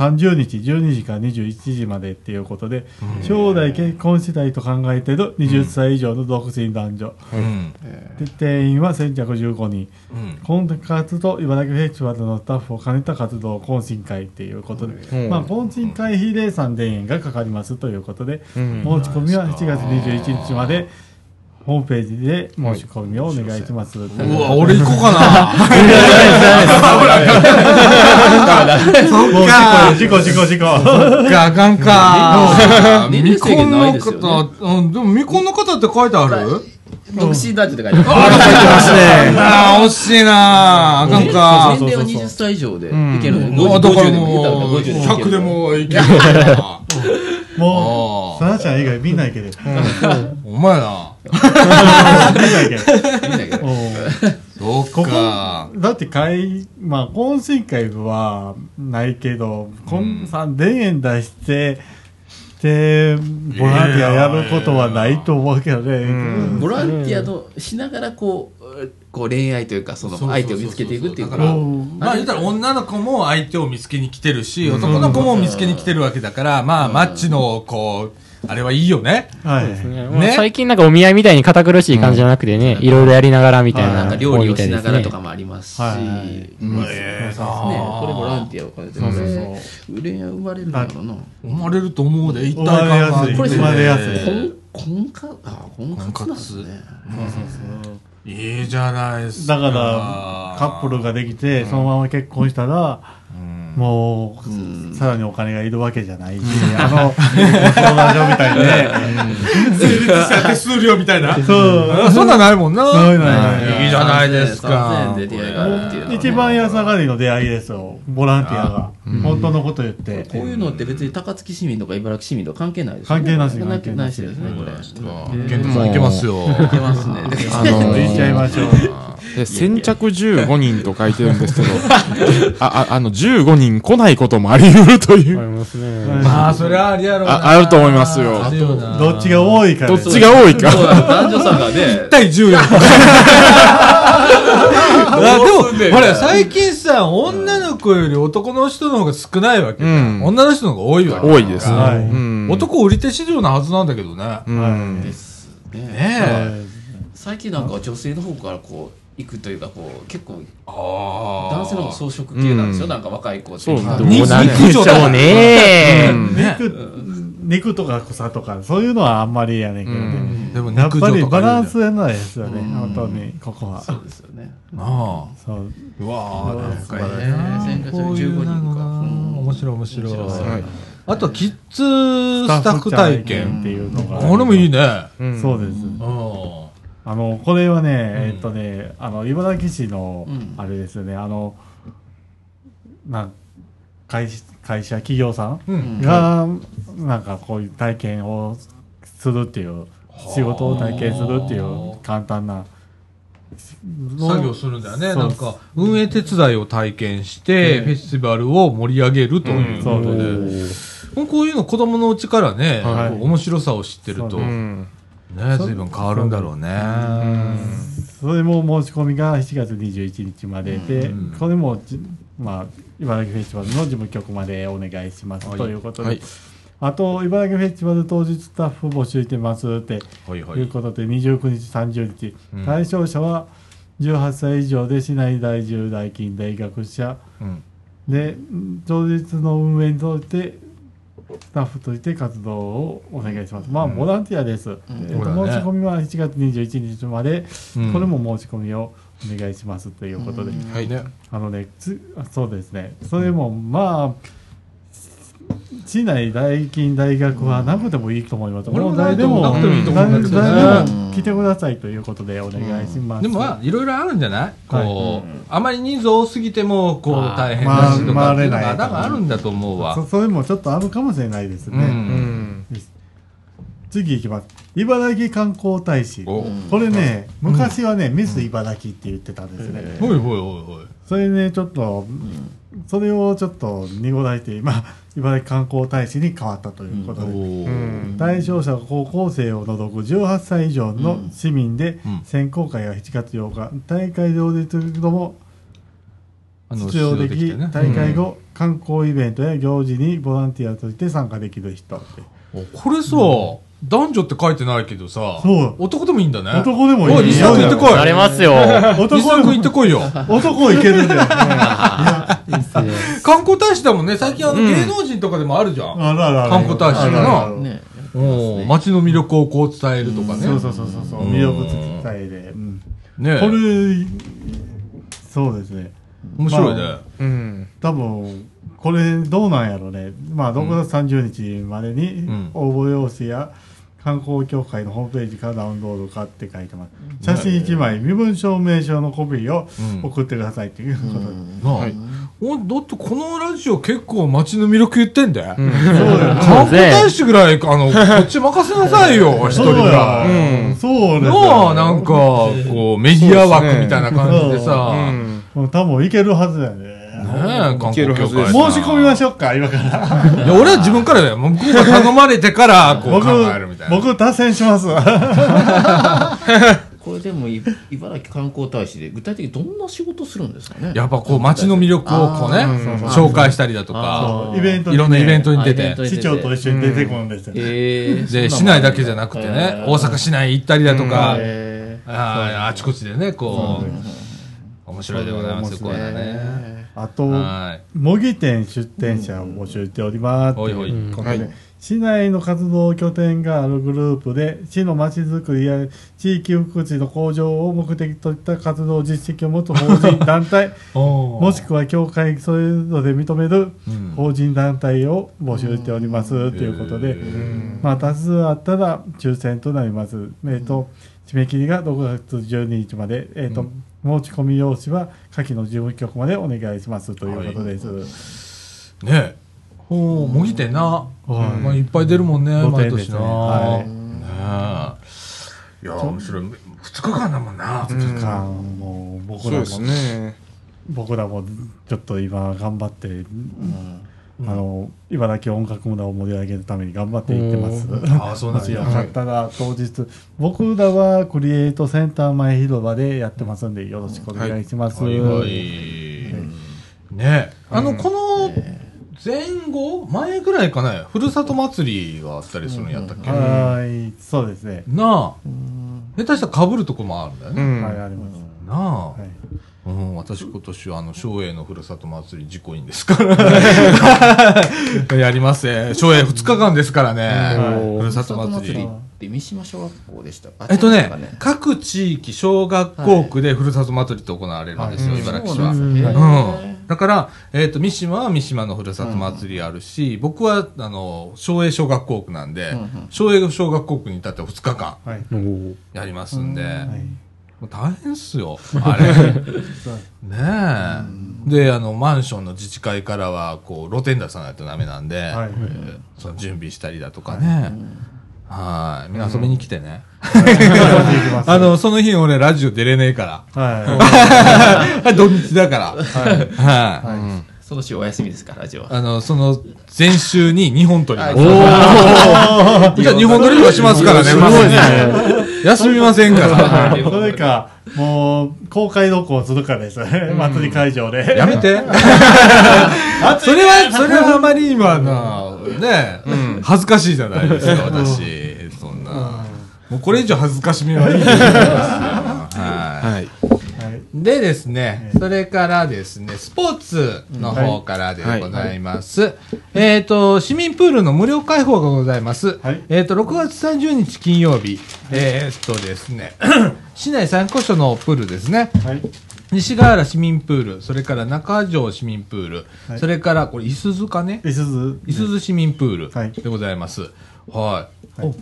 30日、12時から21時までっていうことで、将来結婚したいと考えている20歳以上の独身男女。うん。で定員は1115人。うん。婚活と茨城フェスティバルのスタッフを兼ねた活動懇親会っていうことで、うんまあ、懇親会費で3000円がかかりますということで、うん申し込みは7月21日まで、ホームページで申し込みをお願いします。うわ、俺行こうかな。もう事故、事故、事故、事故。があかんか。未婚の方、うん、でも未婚の方って書いてある？独身男女って書いてある。ああ、惜しいなあかんか。年齢は20歳以上でいけるうんの。あだから50でもう、50でもいける100でもいける。もう、あさなちゃん以外みんな行ける。お前な。そうここか。、だって会、まあ、懇親会はないけど、こん3000円出して、で、ボランティアやることはないと思うけどね。ボランティアのしながらこう、こう恋愛というか、その相手を見つけていくっていうか。だからまあ言ったら女の子も相手を見つけに来てるし、男の子も見つけに来てるわけだから、まあマッチの、こう、あれはいいよね。はい。ね。まあ最近なんかお見合いみたいに堅苦しい感じじゃなくてね、いろいろやりながらみたいはいな。なんか料理をしながらとか。かもありますし、はい。ね、ええこれボランティアを兼ねて。これ恋愛生まれるんだろうな。生まれると思うで、一体生まれやすいこれ生まれやすい婚婚活あ婚活なんですね。いいじゃないですか。だから、カップルができて、そのまま結婚したら、もう、さらにお金がいるわけじゃないし、あの、相談所みたいにね。成立した手数料みたいな。そう。あそんなんないもんな。ないないないいいじゃないです3000か一番安上がりの出会いですよ。ボランティアが。本当のこと言って。こういうのって別に高槻市民とか茨城市民とか関係ないです関係なし関関係なし係ないしですねこれ。ケントさんいけますよ。いけますね。あの 言っちゃいましょう。で先着15人と書いてるんですけど、あ、ああの、15人来ないこともあり得るという。ありますね。まあ、それはありやろうな。ああると思いますよどっちが多いかどっですちが多いか。男女差がね1。対10やん。あでも、ほら、最近さ、女の子より男の人の方が少ないわけ。うん女の人の方が多いわけ。多いですね。はいうん男売り手市場なはずなんだけどね。うんですね。ねえ。最近なんか女性の方からこう行くというかこう結構ああ。男性の装飾系なんですよ。うんなんか若い子って。そうね。ね肉、肉とか草とか、そういうのはあんまりやねんけどうね。んでもやっぱりバランス。スやないですよね、本当に、ここは。そうですよね。あそう。あ。うわあ、なんかそうええな先月こういう15人か面白い面白い。面白いはいあと、キッズスタッフ体験。っていうのが。あれもいいね。うんそうです。うん。あの、これはね、えっとね、あの、茨城市のうん、あれですよね、あの、なん会会社、企業さんうん。が、なんかこういう体験をするっていう、仕事を体験するっていう簡単な、作業するんだよね。なんか、運営手伝いを体験して、フェスティバルを盛り上げるという。そうことで。こういうの子供のうちからね、はい。面白さを知ってると、ね、随分変わるんだろうね。それも申し込みが7月21日までで、うん。これもじ、まあ、茨城フェスティバルの事務局までお願いします。はい。ということで、はい。あと、茨城フェスティバル当日スタッフ募集してますってはいはい。いうことで、29日、30日、うん。対象者は18歳以上で市内在住大近大学者。うん。で、ん当日の運営にとって、スタッフとして活動をお願いします。まあ、うんボランティアです。えっとそうだね。申し込みは7月21日まで、うん。これも申し込みをお願いしますということで、はい。ね。あのね、そうですね、それもまあ、市内大金大学はなくてもいいと思います。俺も誰でも、なくてもいいと思うんだけどね誰でも来てくださいということでお願いします。でもまあ、いろいろあるんじゃない？こう、はいあまり人数多すぎても、こう、大変だしとかっていうのが、回れない多分あるんだと思うわ。そそれもちょっとあるかもしれないですう。ね。次行きます。茨城観光大使。お。これね、昔はね、ミス茨城って言ってたんですね。ほいほいほいほい。それね、ちょっと、それをちょっと濁られて、今、茨城観光大使に変わったということで、対象者は高校生を除く18歳以上の市民で、うん。選考会が7月8日、大会上でとも出場でき、大会後、観光イベントや行事にボランティアとして参加できる人って。おこれさ、男女って書いてないけどさ、そう男でもいいんだね。男でもいいお西田君行ってこい。なれますよ。男西田君行ってこいよ。男いけるんだよね。いやいいっすね。観光大使だもんね。最近あのうん芸能人とかでもあるじゃん。あるあるある観光大使あるあるあるね。お街の魅力をこう伝えるとかね。そうそうそうそうそううん魅力伝えで、うんねこれそうですね面白いね。うん。多分これどうなんやろねまあ6月30日までにん応募用紙や観光協会のホームページからダウンロードかって書いてます。写真1枚身分証明書のコピーをうん送ってくださいということで、なあはい。おだってこのラジオ結構街の魅力言ってんだよ。うん。そうだよ。ね観光大使ぐらい、あの、こっち任せなさいよ、一人ぐら。い。うん。そうなあ、なんか、こう、メディア枠みたいな感じでうさ、う多分いけるはずだよねねえ、けるはずです。申し込みましょうか今から。いや、俺は自分からだよ。向こうが頼まれてから、こう僕考えるみたいな。僕達成します これでもい茨城観光大使で具体的にどんな仕事するんですかね？やっぱこう、街の魅力をこうね紹介したりだとあか、そう。イベントいろんなイベントに出て。市長と一緒に出てくるんですよ、えーで、市内だけじゃなくてね、大阪市内行ったりだとか、えー。あーあちこちでね、こう、面白いでございますよ、これはね。あとはい。模擬店出店者を募集しております。とほい。うことで、はい。市内の活動拠点があるグループで市のまちづくりや地域福祉の向上を目的といった活動実績を持つ法人団体 ももしくは協会それぞれ認めるうん。法人団体を募集しております。ということで、うん。まあ、多数あったら抽選となります。えっ、と、締め切りが6月12日まで、えっ、と、申し込み用紙は下記の事務局までお願いしますということです。ねえ。ほう、模擬店な。はいまあ、いっぱい出るもんね、露毎年な。はいねえ。いや、面白い。二日間だもんな。うんかもう僕らも、ね。僕らもちょっと今頑張って、あの、茨城音楽村を盛り上げるために頑張っていってます。ああ、そうなんやもしよ。かったら当日、僕らはクリエイトセンター前広場でやってますんでよろしくお願いします。はいはい。ねえ。あの、この前後？前ぐらいかね、ふるさと祭りがあったりするんやったっけ？なはい、そうですね。あ。下手したら被るとこもあるんだようね。ん。はい、あります。なあ。はいうん、私今年はあの、松栄のふるさと祭り実行委員ですから。やりますね。松栄2日間ですからね。ふるさと祭り。って三島小学校でしたえっとね各地域、小学校区でふるさと祭りって行われるんですよ、はい茨城市は。そうなん。だから、えっ、と、三島は三島のふるさと祭りあるし、僕は、あの、松栄小学校区なんで、うんうん松栄小学校区に至っては2日間やりますんで、大変っすよ、あれ。ねえ。で、あの、マンションの自治会からは、こう、露店出さないとダメなんで、はい。その準備したりだとかね。はい。みんな遊びに来てね。はあの、その日俺ラジオ出れねえかはら。土日だから。はい。はその週お休みですかラジオはあの、その、前週に2本撮ります。はいじゃあ2本撮りはしますからね。すごいね休みませんから。い。それか、もう、公開録音するからですね。祭り会場で。やめて。それは、それはあまり今な、ね、恥ずかしいじゃないですか、私。そんな。もうこれ以上恥ずかしみはいいですよ。はい。はい。はい。でですね、それからですね、スポーツの方からでございます。えっ、と、市民プールの無料開放がございます。はいえっ、と、6月30日金曜日、えっ、とですね、市内3カ所のプールですね。はい。西川原市民プール、それから中条市民プール、はいそれから、これ、いすゞかねいすず。いすゞ市民プールはいでございます。はい。はいお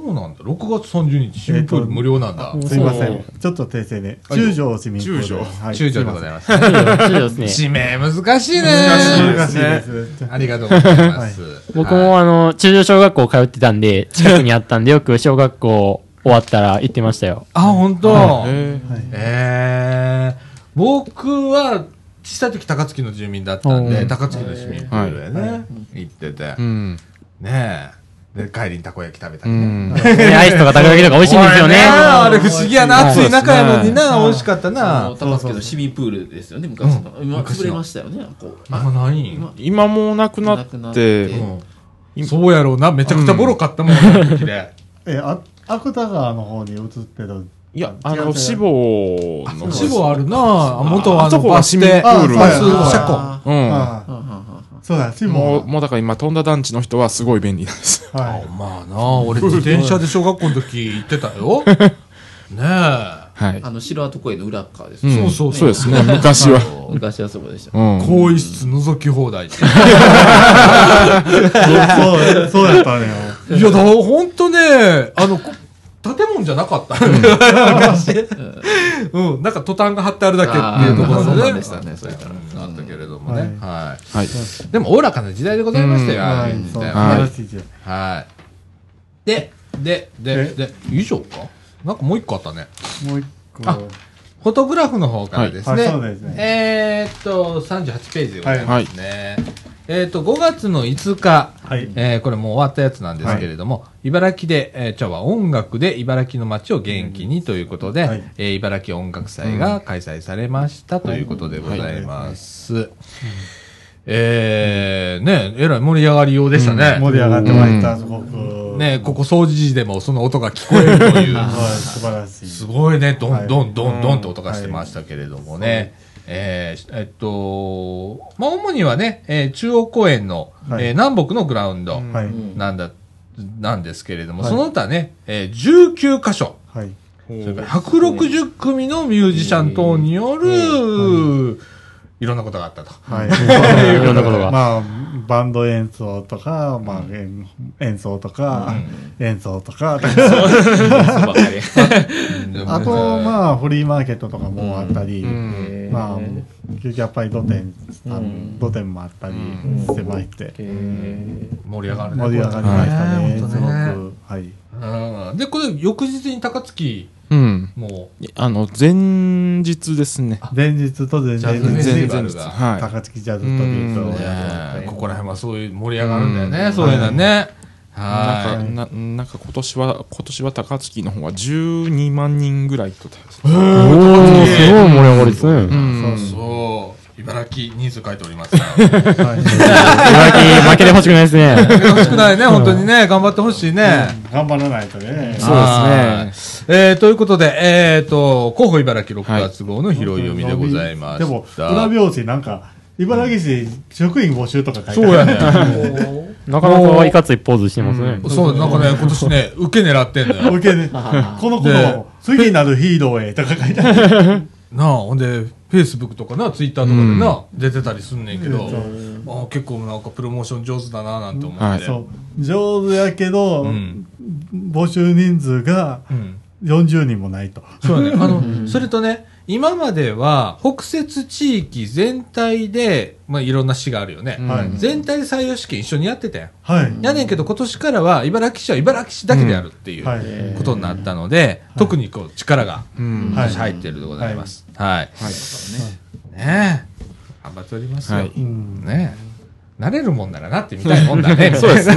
そうなんだ。6月30日、市民プール無料なんだ。すいません。ちょっと訂正で。中条市民プール。中条はい中条でございます。そうですね。地名難しいね。難しいです。ありがとうございます。僕はいもあの、中条小学校通ってたんで、近くにあったんで、よく小学校終わったら行ってましたよ。あ、本当？ええー、僕は、小さい時高槻の住民だったんで、うん高槻の市民プールへね、はい行ってて、ーうん。ねえ。で、帰りにたこ焼き食べたうり ね。アイスとかたこ焼きとか美味しいんですよね。あれ不思議やな。はい暑い中やのにな。美味しかったあなの。高槻の市民プールですよね昔の、うん今潰れましたよねこうあ、ない今今もうなくななくなっってて、うんそうやろうな。めちゃくちゃボロかったもん。え、あ、芥川の方に移ってる。いや、あの、志望の方志望あるな。あ元ああそのバスこは市民プ停。ールバスあ車庫。あうん。ああはんはんはんはんそうだ、志もう、望。もうだから今、飛んだ団地の人はすごい便利なんです。はい。まあな、俺自転車で小学校の時行ってたよ。ねえ。はい。あの白跡公園の裏側ですうんそうそうそうですね、昔は。昔はそこでしたうん。更衣室覗き放題。そう、そうやったね。いや、だほんとね、あの、こ建物じゃなかった。昔。うん、なんかトタンが張ってあるだけっていうところでね。ねそれからうんあったけれどもね。ははい。い。でも、おおらかな時代でございましたよ、い、そう、素時代は。はい。で、で、で、え？で、以上か？なんかもう一個あったね。もう一個。あフォトグラフの方からですね。はいはいそうですねえーっと、38ページでございますね。えーっと、5月の5日、はい。えーこれもう終わったやつなんですけれども、茨城で、えー、今日は音楽で茨城の街を元気にということで、はいえー茨城音楽祭が開催されましたということでございます。えー、ね、えらい盛り上がりようでしたね。盛り上がってました、すごく。ね、ここ掃除時でもその音が聞こえるという。はい、素晴らしい。すごいね、どはいんどんどんどんって音がしてましたけれどもね。えーえっと、まあ、主にはね、えー中央公園の、はいえー南北のグラウンドはい。なんだ、なんですけれども、はいその他ね、えー19箇所、はい。それから160組のミュージシャン等による、いろんなことがあったと。はい。いろんなことがまあ、バンド演奏とか、まあ、演演奏とか、演奏とか、あと、まあ、フリーマーケットとかもあったり、うん。まあ、結局やっぱり土店、あのうん。土店もあったりしてまして、盛り上がるね。盛り上がりましたね、すごく。はい。うんで、これ、翌日に高槻うん。も、あの、前日ですね。前日と前日ジャズフェスティバル前が。は高槻ジャズトリートをここら辺はそういう盛り上がるんだよね、そういうのね。い。はなんか、ななんか今年は、今年は高槻の方は12万人ぐらいと。おー、すごい盛り上がりですね。うんい。そう。茨城人数書いておりますが。はい茨城負けてほしくないですね。欲しくないね、本当にね。頑張ってほしいね。頑張らないとね。そうですね。えー、ということで、えーと、広報茨城6月号の拾い読みでございました。でも、裏表紙なんか、茨城市職員募集とか書いてある。そうやね。なかなかいかついポーズしてますね。そう、なんかね、今年ね、受け狙ってんのよ。受けね、この子での次なるヒーローへとか書いてある。なあ、ほんで、フェイスブックとかな、ツイッターとかでな、出てたりすんねんけど、うんあ結構なんかプロモーション上手だな、なんて思って。はいそう。上手やけど、うん募集人数がうん40人もないと。そうやね。あの、それとね、今までは、北摂地域全体で、まあ、いろんな市があるよね。はい全体で採用試験一緒にやってたやん。はい。やねんけど、今年からは、茨城市は茨城市だけでやるっていうはい。ことになったので、特にこう、力が、うん。今年入ってるでございます。はい。はい。ねえ。頑張っておりますよ。はいうんねえ。慣れるもんならなってみたいもんだね。そうですね。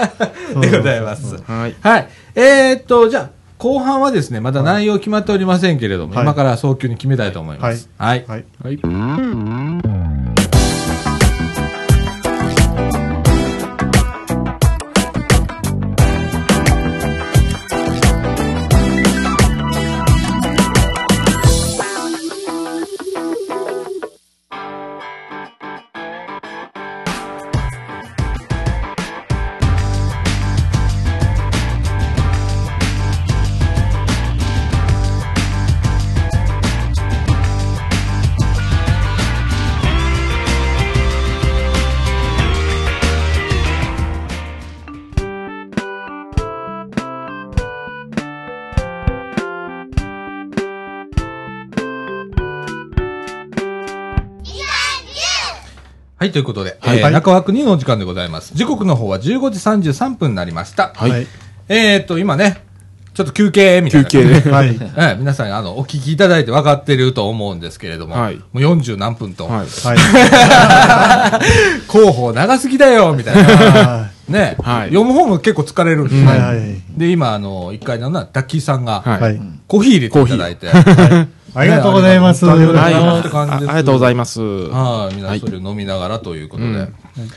でございます。はい。はい。えー、っと、じゃあ、後半はですね、まだ内容決まっておりませんけれども、はい今から早急に決めたいと思います。はい。はい。はい。「はい、ということで、はいえー中枠2のお時間でございます。時刻の方は15時33分になりました。はい。はい。えーっと、今ね、ちょっと休憩みたい休な。憩で。はい。ええ皆さん、あの、お聞きいただいて分かってると思うんですけれども、はいもう40何分と、はい。はい。広報長すぎだよみたいな。はね、はい読む方も結構疲れるんですい。ね。はい。はい。で、今、あの、1階のな、ダッキーさんが、はい。はい。コーヒー入れていただいて、ありがとうござい ありがとうごはい。ざいますあって感じですありがとうございます。はい、皆はいそれを飲みながらということで。うん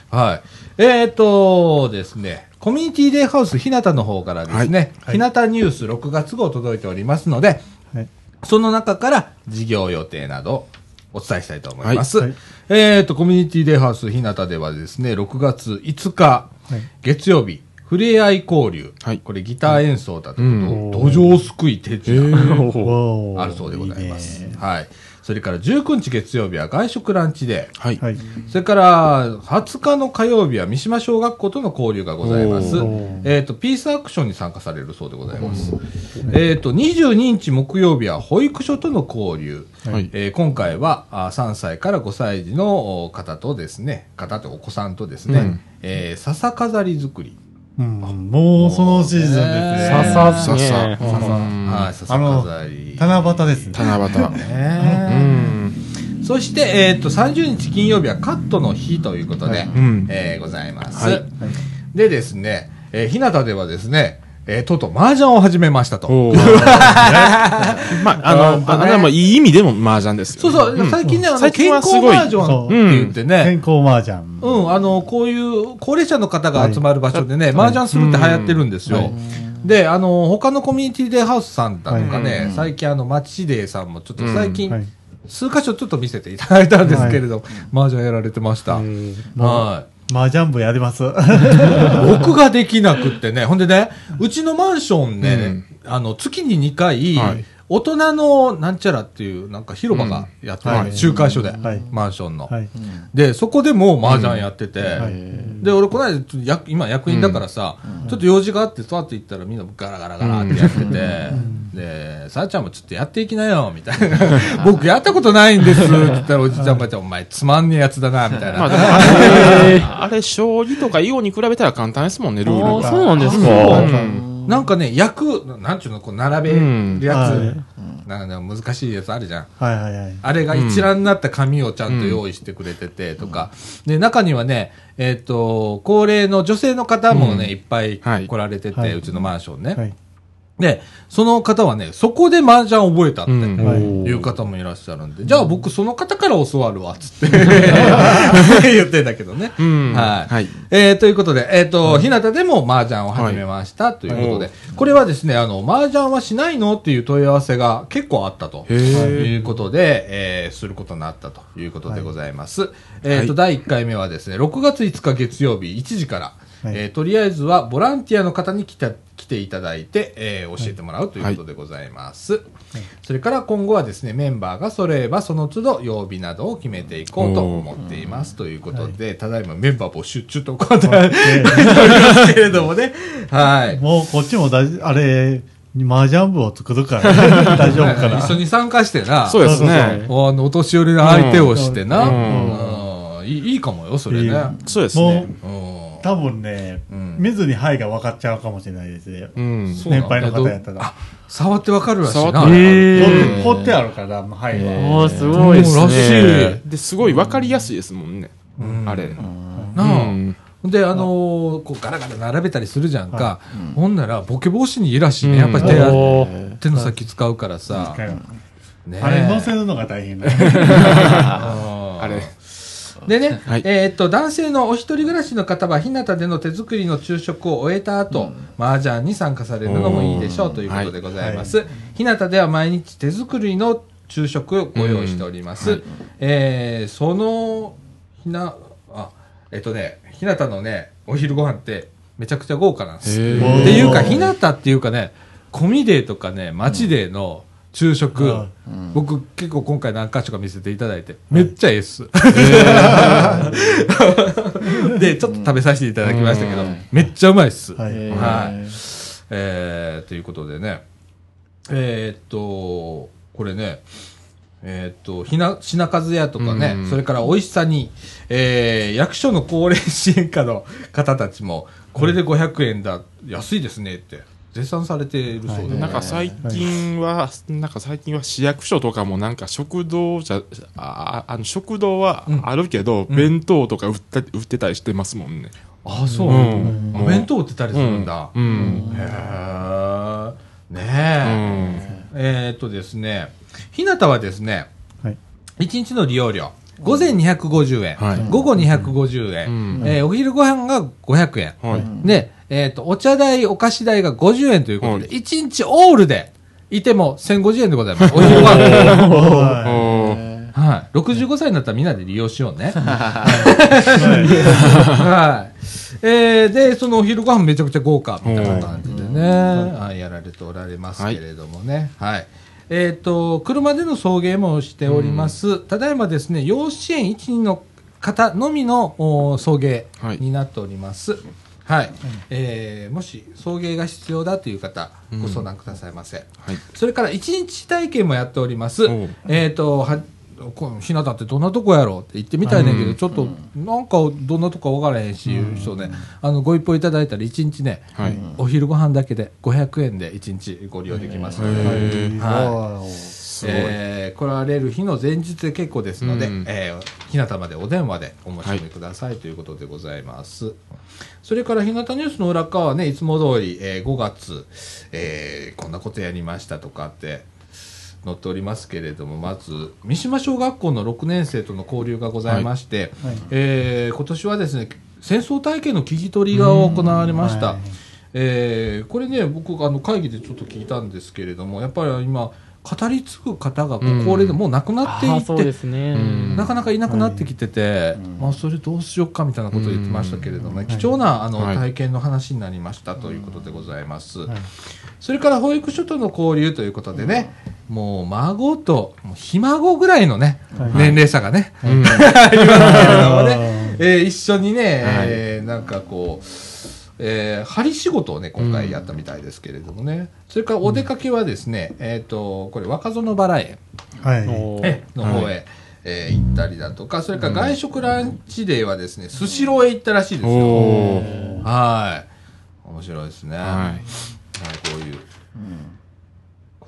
はい。えーっとですね、コミュニティデイハウス日向の方からですね、はい日向ニュース6月号届いておりますので、はい。その中から事業予定などお伝えしたいと思います。はいはいえーっと、コミュニティデイハウス日向ではですね、6月5日、い月曜日、ふれあい交流、はいこれギター演奏だと、ん土壌すくい手品、おーあるそうでございます。いねはい。それから19日月曜日は外食ランチデー。はい。はい。それから、20日の火曜日は三島小学校との交流がございます。えっ、と、ピースアクションに参加されるそうでございます。えっ、と、22日木曜日は保育所との交流。はい。えー今回はあ3歳から5歳児のお方とですね、方とお子さんとですね、うんえー笹飾り作り。うん。もうそのシーズンですね。笹ささ。ねうんはい、笹飾り。七夕ですね。七夕。うねん。そして、えっ、と、30日金曜日はカットの日ということで、えーございます。はいでですね、えー、日向ではですね、えーとうとう麻雀を始めましたと。まあ、あの、ね。あの、まあ、いい意味でも麻雀ですよ。そうそう、最近ね、あの、最近健康麻雀って言ってね、健康麻雀。うん、あの、こういう高齢者の方が集まる場所でね、はい。麻雀するって流行ってるんですよ。はい。で、あの、他のコミュニティデイハウスさんだとかね、はい最近あの、町デーさんもちょっと最近、はい。数箇所ちょっと見せていただいたんですけれど、麻雀やられてました。はい。麻雀部やります。僕ができなくってね、ほんでね、うちのマンションね、あの、月に2回、はい。大人のなんちゃらっていう、なんか広場がやってる、はい。集会所で、はい。マンションの。はい。で、そこでも麻雀やってて、はい。で、俺この間、ちょっと役今役員だからさ、ちょっと用事があって、そうって言ったらみんなガラガラガラってやってて、で、さあちゃんもちょっとやっていきなよ、みたいな。僕やったことないんです、って言ったらおじちゃんばあちゃん、お前つまんねえやつだな、みたいな。まあ、あれ、あれ、将棋とか囲碁に比べたら簡単ですもんね、ルールが。あそうなんですか。うんなんかね、役、なんちゅうの、こう並べうんるやつ、はいなんかね難しいやつあるじゃん。はいはいはい。あれが一覧になった紙をちゃんと用意してくれててとか。で、中にはね、えっ、と、高齢の女性の方もね、うんいっぱい来られてて、はいうちのマンションね。はい。で、その方はね、そこで麻雀覚えたって。うんはいいう方もいらっしゃるんで、じゃあ僕その方から教わるわ、つって 言ってんだけどね。うんはい。はいえーということで、えっ、と、日向でも麻雀を始めました、ということで、これはですね、あの、麻雀はしないの？っていう問い合わせが結構あったと。いうことで、えーすることになったということでございます。えっ、と、はい第1回目はですね、6月5日月曜日1時から、はい。えーとりあえずはボランティアの方に来て来ていただいて、えー教えてもらうということでございます、それから今後はですねメンバーが揃えばその都度曜日などを決めていこうと思っています。ということで、ただいまメンバー募集中と答えておりますけれどもね。はい。もうこっちもだいあれ、麻雀部を作るから、大丈夫かな。一緒に参加してな。そうですね。おあのお年寄りの相手をしてな、ううん。いいいいかもよそれね、いい。そうですもうね。、うん多分ね、ん見ずにはいが分かっちゃうかもしれないですね。うん。年配の方やったらあ触ってわかるらしいな触ってへー掘ってあるから、はいは。すごいですらしね。で、すごい分かりやすいですもんね。あれ。なあうんで、あのーこうガラガラ並べたりするじゃんか。ほんなら、ボケ防止にいいらしいね。やっぱり手,、お手の先使うからさ。ねあれ乗せるのが大変だ。あ あれ。でね、はいえーっと、男性のお一人暮らしの方は、日向での手作りの昼食を終えた後、麻雀に参加されるのもいいでしょうということでございます。日向では毎日手作りの昼食をご用意しております。えーその、ひな、あ、えっとね、日向のね、お昼ご飯ってめちゃくちゃ豪華なんです。へっーていうか、日向っていうかね、コミデーとかね、町デーの昼食、うん。僕結構今回何箇所か見せていただいて、めっちゃええっす。で、ちょっと食べさせていただきましたけど、めっちゃうまいっす。はい。はい。えー、ということでね、えーっと、これね、えっ、と、ひな、品数屋とかね、うん。それから美味しさに、えー、役所の高齢支援課の方たちも、これで500円だ、安いですねって、絶賛されているそうで、なんか最近は、なんか最近は市役所とかもなんか食堂じゃ、ああの食堂はあるけど、弁当とか売った売ってたりしてますもんね。あ、そう。うんお弁当売ってたりするんだ。うん。へーねうえ。ん。えーっとですね、日向はですね、はい。1日の利用料、午前250円、はい午後250円、うんえーお昼ご飯が500円。はい。で、えっ、と、お茶代、お菓子代が50円ということで、は1日オールでいても1050円でございます。お昼ご飯。はい。65歳になったらみんなで利用しようね。はい。えー、で、そのお昼ご飯めちゃくちゃ豪華みたいな感じでね、はい、やられておられますけれどもね。はい。えっ、と、車での送迎もしております。ただいまですね、養子縁1、2の方のみのお送迎になっております。はい。えーもし送迎が必要だという方、ご相談くださいませ。はい。それから一日体験もやっております。えっ、と、は、このひなたってどんなとこやろうって言ってみたいねんけど、ちょっと、なんかどんなとこか分からへんし、いう人ね、あの、ご一報いただいたら一日ね、はい。お昼ご飯だけで500円で一日ご利用できます。ので、はい。す。えー来られる日の前日で結構ですので、うんえー日向までお電話でお申し込みください、ということでございます。それから日向ニュースの裏側はね、いつも通り、えー5月、えーこんなことやりましたとかって載っておりますけれども、まず、三島小学校の6年生との交流がございまして、はいえー今年はですね、戦争体験の聞き取りが行われました。はいえーこれね、僕、あの会議でちょっと聞いたんですけれども、やっぱり今、語り継ぐ方がご高齢でもう亡くなっていって、ね。うん。なかなかいなくなってきてて、まあ、それどうしようかみたいなことを言ってましたけれどもね、貴重なあの、はい。体験の話になりましたということでございます。はい。それから保育所との交流ということでね、もう孫と、もうひ孫ぐらいのね、はい。年齢差がね、うん ありますけれどもね、えー一緒にね、えーなんかこう、えー針仕事をね、今回やったみたいですけれどもね、それからお出かけはですね、えっ、と、これ若園バラ園。の方へ、えー行ったりだとか、それから外食ランチデーはですね、スシローへ行ったらしいですよ。はい。面白いですね。はい。はい。こういうこ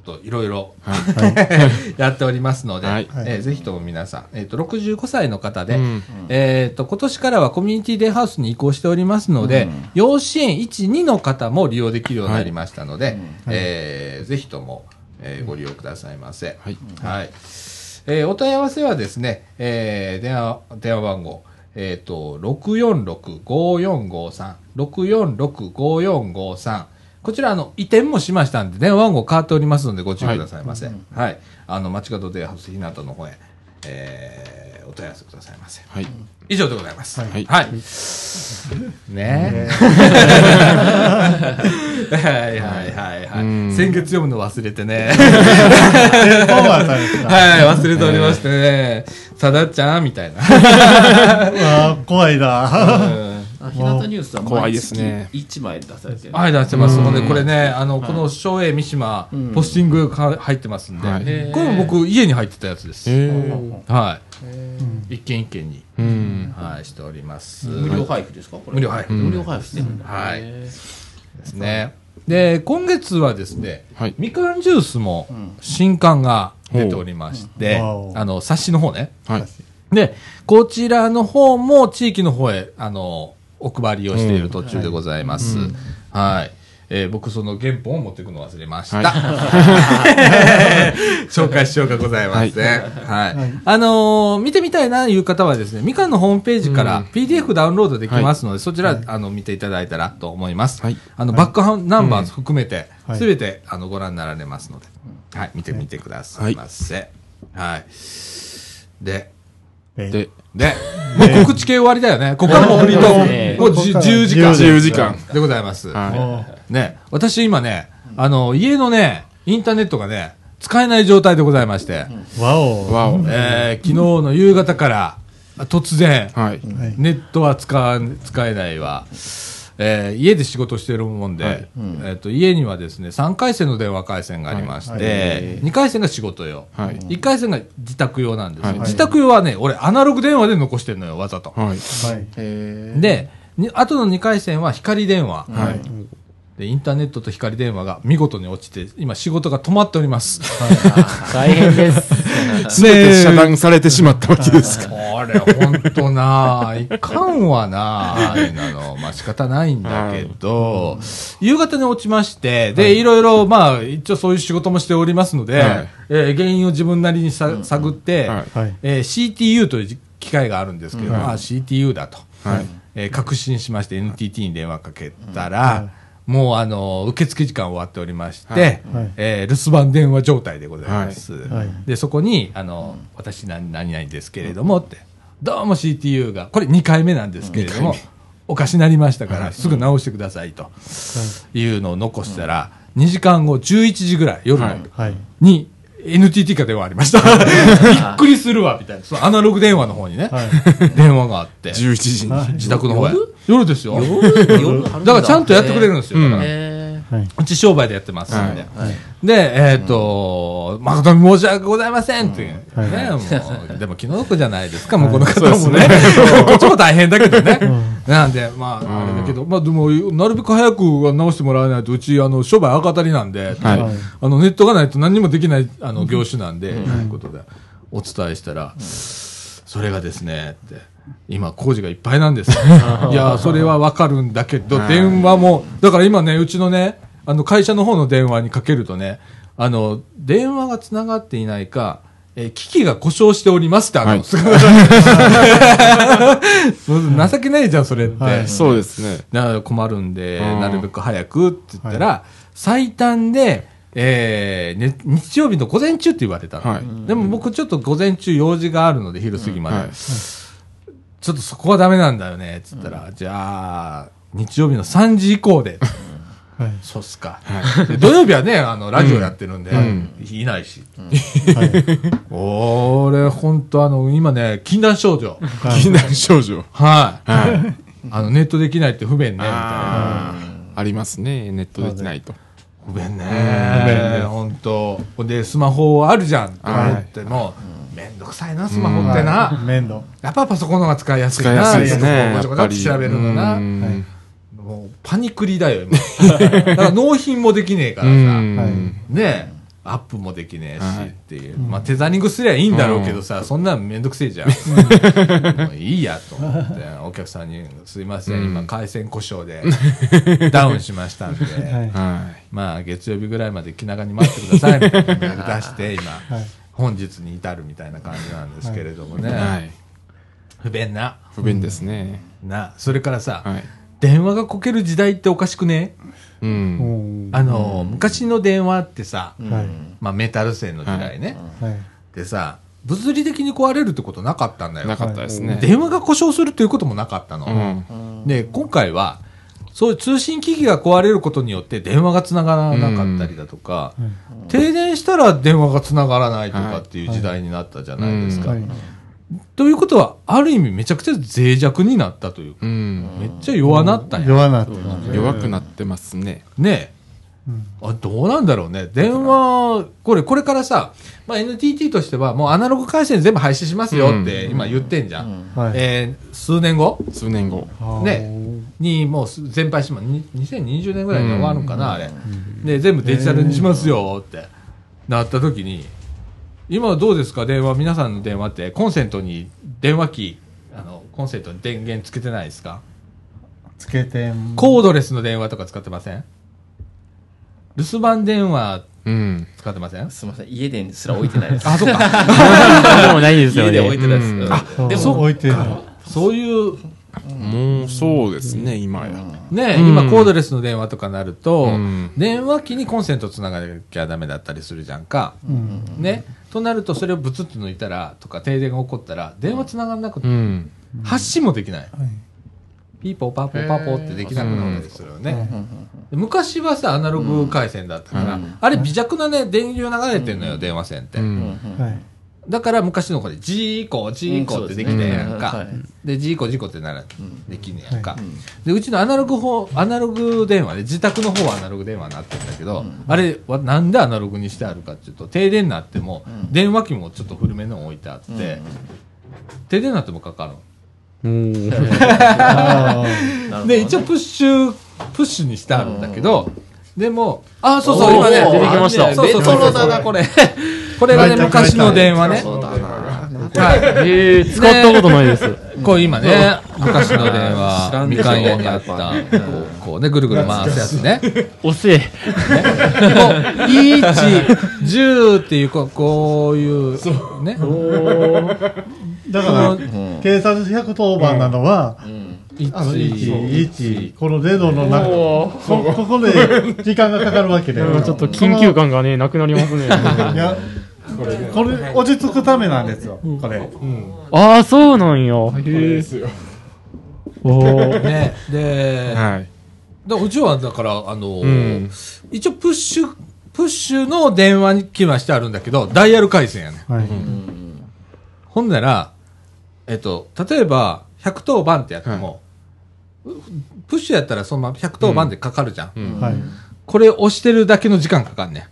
と、いろいろはい。やっておりますので、はいえーぜひとも皆さん、えっ、と、65歳の方で、うんえっ、と、今年からはコミュニティデイハウスに移行しておりますので、養子園1、2の方も利用できるようになりましたので、えーぜひとも、えーご利用くださいませ。はい。はい。えーお問い合わせはですね、えー電話、電話番号、えっ、と、646-5453、646-5453。こちら、あの、移転もしましたんで、電話番号変わっておりますので、ご注意くださいませ。はい。あの、街角デイハウスひなたの方へ、えーお問い合わせくださいませ。はい。以上でございます。はいはい。ねえ。はいはいはいはい。うん先月読むの忘れてね。はい、忘れておりましてね。さだちゃんみたいな。怖いな。あ日向ニュースは怖いで毎月すね1枚出されてる。はい、出してます。うんほんで、これね、あの、この松栄三島、ポスティングが入ってますんで、はいこれも僕、家に入ってたやつです。えーはい。一軒一軒に、うん。はい、しております。無料配布ですかこれ？無料配布無料配布してるんだ。はいへですね。で、今月はですね、はい。みかんジュースも新刊が出ておりまして、ほうあの、冊子の方ね。はい。で、こちらの方も地域の方へ、あの、お配りをしている途中でございます。うんはい。えー僕その原本を持っていくの忘れました。は 紹介しようがございません。はい。あのー見てみたいないう方はですね、みかんのホームページからうん PDF ダウンロードできますので、そちら、あの、見ていただいたらと思います。はいあの、バックナンバー含めて、はいすべて、あの、ご覧になられますので、はい、見てみてくださいませ。はい。で、えで、で、もう告知系終わりだよね。ここからもうフリートーク。もうじ10時間。10時間でございます。ね、私今ね、あの、家のね、インターネットがね、使えない状態でございまして、うわい。お。わお。えー昨日の夕方から、突然、ネットは使使えないわ。えー家で仕事してるもんで、はい。えっと家にはですね3回線の電話回線がありまして、はい。2回線が仕事用、はい。1回線が自宅用なんですよ、はい。自宅用はね俺アナログ電話で残してるのよわざと、はい。はい。へでに後の2回線は光電話、はい。でインターネットと光電話が見事に落ちて今仕事が止まっております、大変です。すべて遮断されてしまったわけですか。これ、ほんとな、いかんわな、あ。れなの。まあ仕方ないんだけど、夕方に落ちまして、で、い。ろいろ、まあ、一応そういう仕事もしておりますので、はい。えー原因を自分なりにさ、探って、はい。はい。えー CTU という機械があるんですけど、はい。あ CTU だと、はい。えー確信しまして NTT に電話かけたら、もうあの受付時間終わっておりまして、はい。はいえー留守番電話状態でございます、はい。でそこにあの私何何々ですけれどもってどうも CTU がこれ2回目なんですけれどもおかしなりましたから、すぐ直してくださいとい。うのを残したら、2時間後11時ぐらい夜。に NTT から電話ありました。びっくりするわ、みたいな。そのアナログ電話の方にね、はい。電話があって、11時に。自宅の方へ夜？夜ですよ。夜？夜？あるんだからちゃんとやってくれるんですよ。うち商売でやってますんで。で、えっ、と、誠に申し訳ございませんっていう、はいね、もう、でも気の毒じゃないですか、向こうの方もね。こっちも大変だけどね。なんで、まあ、あれだけど、まあでも、なるべく早く直してもらわないと、うち、あの、商売赤たりなんで、はい。はいあの、ネットがないと何にもできない、あの、業種なんで、ということで、お伝えしたら、それがですね、って、今、工事がいっぱいなんです。よ。いや、それはわかるんだけど、はい。電話も、だから今ね、うちのね、あの、会社の方の電話にかけるとね、あの、電話が繋がっていないか、えー機器が故障しておりますって、あの、はい情けないじゃん、それって。はいそうですね。だから困るんで、うんなるべく早くって言ったら、最短で、えーね、日曜日の午前中って言われたの、はいでも僕ちょっと午前中用事があるので、昼過ぎまで。はい。ちょっとそこはダメなんだよね、って言ったら、じゃあ、日曜日の3時以降で。はい。そうっすか。はで土曜日はね、あの、ラジオやってるんで、うんいないし。はい。俺、ほんとあの、今ね、禁断症状。い。禁断症状。はい。はい。あの、ネットできないって不便ね、みたいな。ありますね。ネットできないと。不便ね。不便ね本当。ほんで、スマホあるじゃんって思っても、めんどくさいな、スマホってな。面倒。やっぱパソコンの方が使いやすいな。使いやすいですね。ごちゃごちゃって調べるのうな。んもう、パニクリだよ、今。だから納品もできねえからうさ。ねえ。アップもできねえしはいっていう。まあ、テザリングすりゃいいんだろうけどさ、そんなんめんどくせえじゃん。もういいやと思って、お客さんに、すいません、うん今、回線故障で、ダウンしましたんで。まあ、月曜日ぐらいまで気長に待ってくださいみたいなメール出して、今、はい。本日に至るみたいな感じなんですけれどもい。ね。はい。不便な。不便ですね。な。それからさ、はい。電話がこける時代っておかしくね？う。うんん。あの、昔の電話ってさ、はい。まあ、メタル線の時代ね。はい。でさ、物理的に壊れるってことなかったんだよ。なかったですね。電話が故障するということもなかったの。うん。で、今回は、そういう通信機器が壊れることによって電話が繋がらなかったりだとか、停電したら電話が繋がらないとかっていう時代になったじゃないですか。はい。ということは、ある意味めちゃくちゃ脆弱になったというか、うん。めっちゃ弱なったんや。弱なってますね。弱くなってますね。ねうんえ。あ、どうなんだろうね。電話、これ、これからさ、まあ、NTT としてはもうアナログ回線全部廃止しますよって今言ってんじゃん。はい。えー数年後？数年後。ねにもうす全廃しま、に2020年ぐらいに終わるんかな、あれ。で、全部デジタルにしますよってなった時に、今はどうですか？電話、皆さんの電話ってコンセントに電話機、あの、コンセントに電源つけてないですか？つけてん。コードレスの電話とか使ってません？留守番電話うん。使ってません？すみません、家ですら置いてないです。あ、そっか。でもないですよ家で置いね。てないです。うんあでそうも、置いてる。そういう、もうそうですね、今や。ね、うん今コードレスの電話とかなると、うん電話機にコンセントつながなきゃダメだったりするじゃんか。うん。ね。となると、それをブツッと抜いたら、とか停電が起こったら、電話つながんなくて、うん。発信もできない。はい。ピーポーパーポーパーポーってできなくなったりするよね。うんで昔はさ、アナログ回線だったから、うんあれ微弱なね、電流流れてんのよ、電話線って。だから昔の子で、ジーコ、ジーコってできたやんか。はい。で、ジーコ、ジーコってならできんねやんか。で、うちのアナログ方、アナログ電話で、自宅の方はアナログ電話になってるんだけど、あれはなんでアナログにしてあるかっていうと、停電になっても、電話機もちょっと古めの置いてあって、停電になってもかかるで、一応プッシュ、プッシュにしてあるんだけど、でも、あ、そうおそう、ー今ね、出てきました。そうそうそうレトロだなこれこれがね、昔の電話ね。そうだなはい。えー、使ったことないです。こう今ね、昔の電話、みかん屋にあった、こう、こうね、ぐるぐる回すやつね。遅え。もう、1、10っていう、こうこういう、ね。だから、ん警察110番なのは、あの、1、1、この0の中、こここで時間がかかるわけで。ちょっと緊急感がね、なくなりますね。いや、これ、落ち着くためなんですよ、これ。ああ、そうなんや。へえ。おーね。で、はい。だうちはだから、あのー一応プッシュ、プッシュの電話機はしてあるんだけど、ダイヤル回線やね。はい。ほんなら、えっと、例えば、110番ってやっても、プッシュやったらそのまま110番でかかるじゃん。うんはい。これ押してるだけの時間かかんね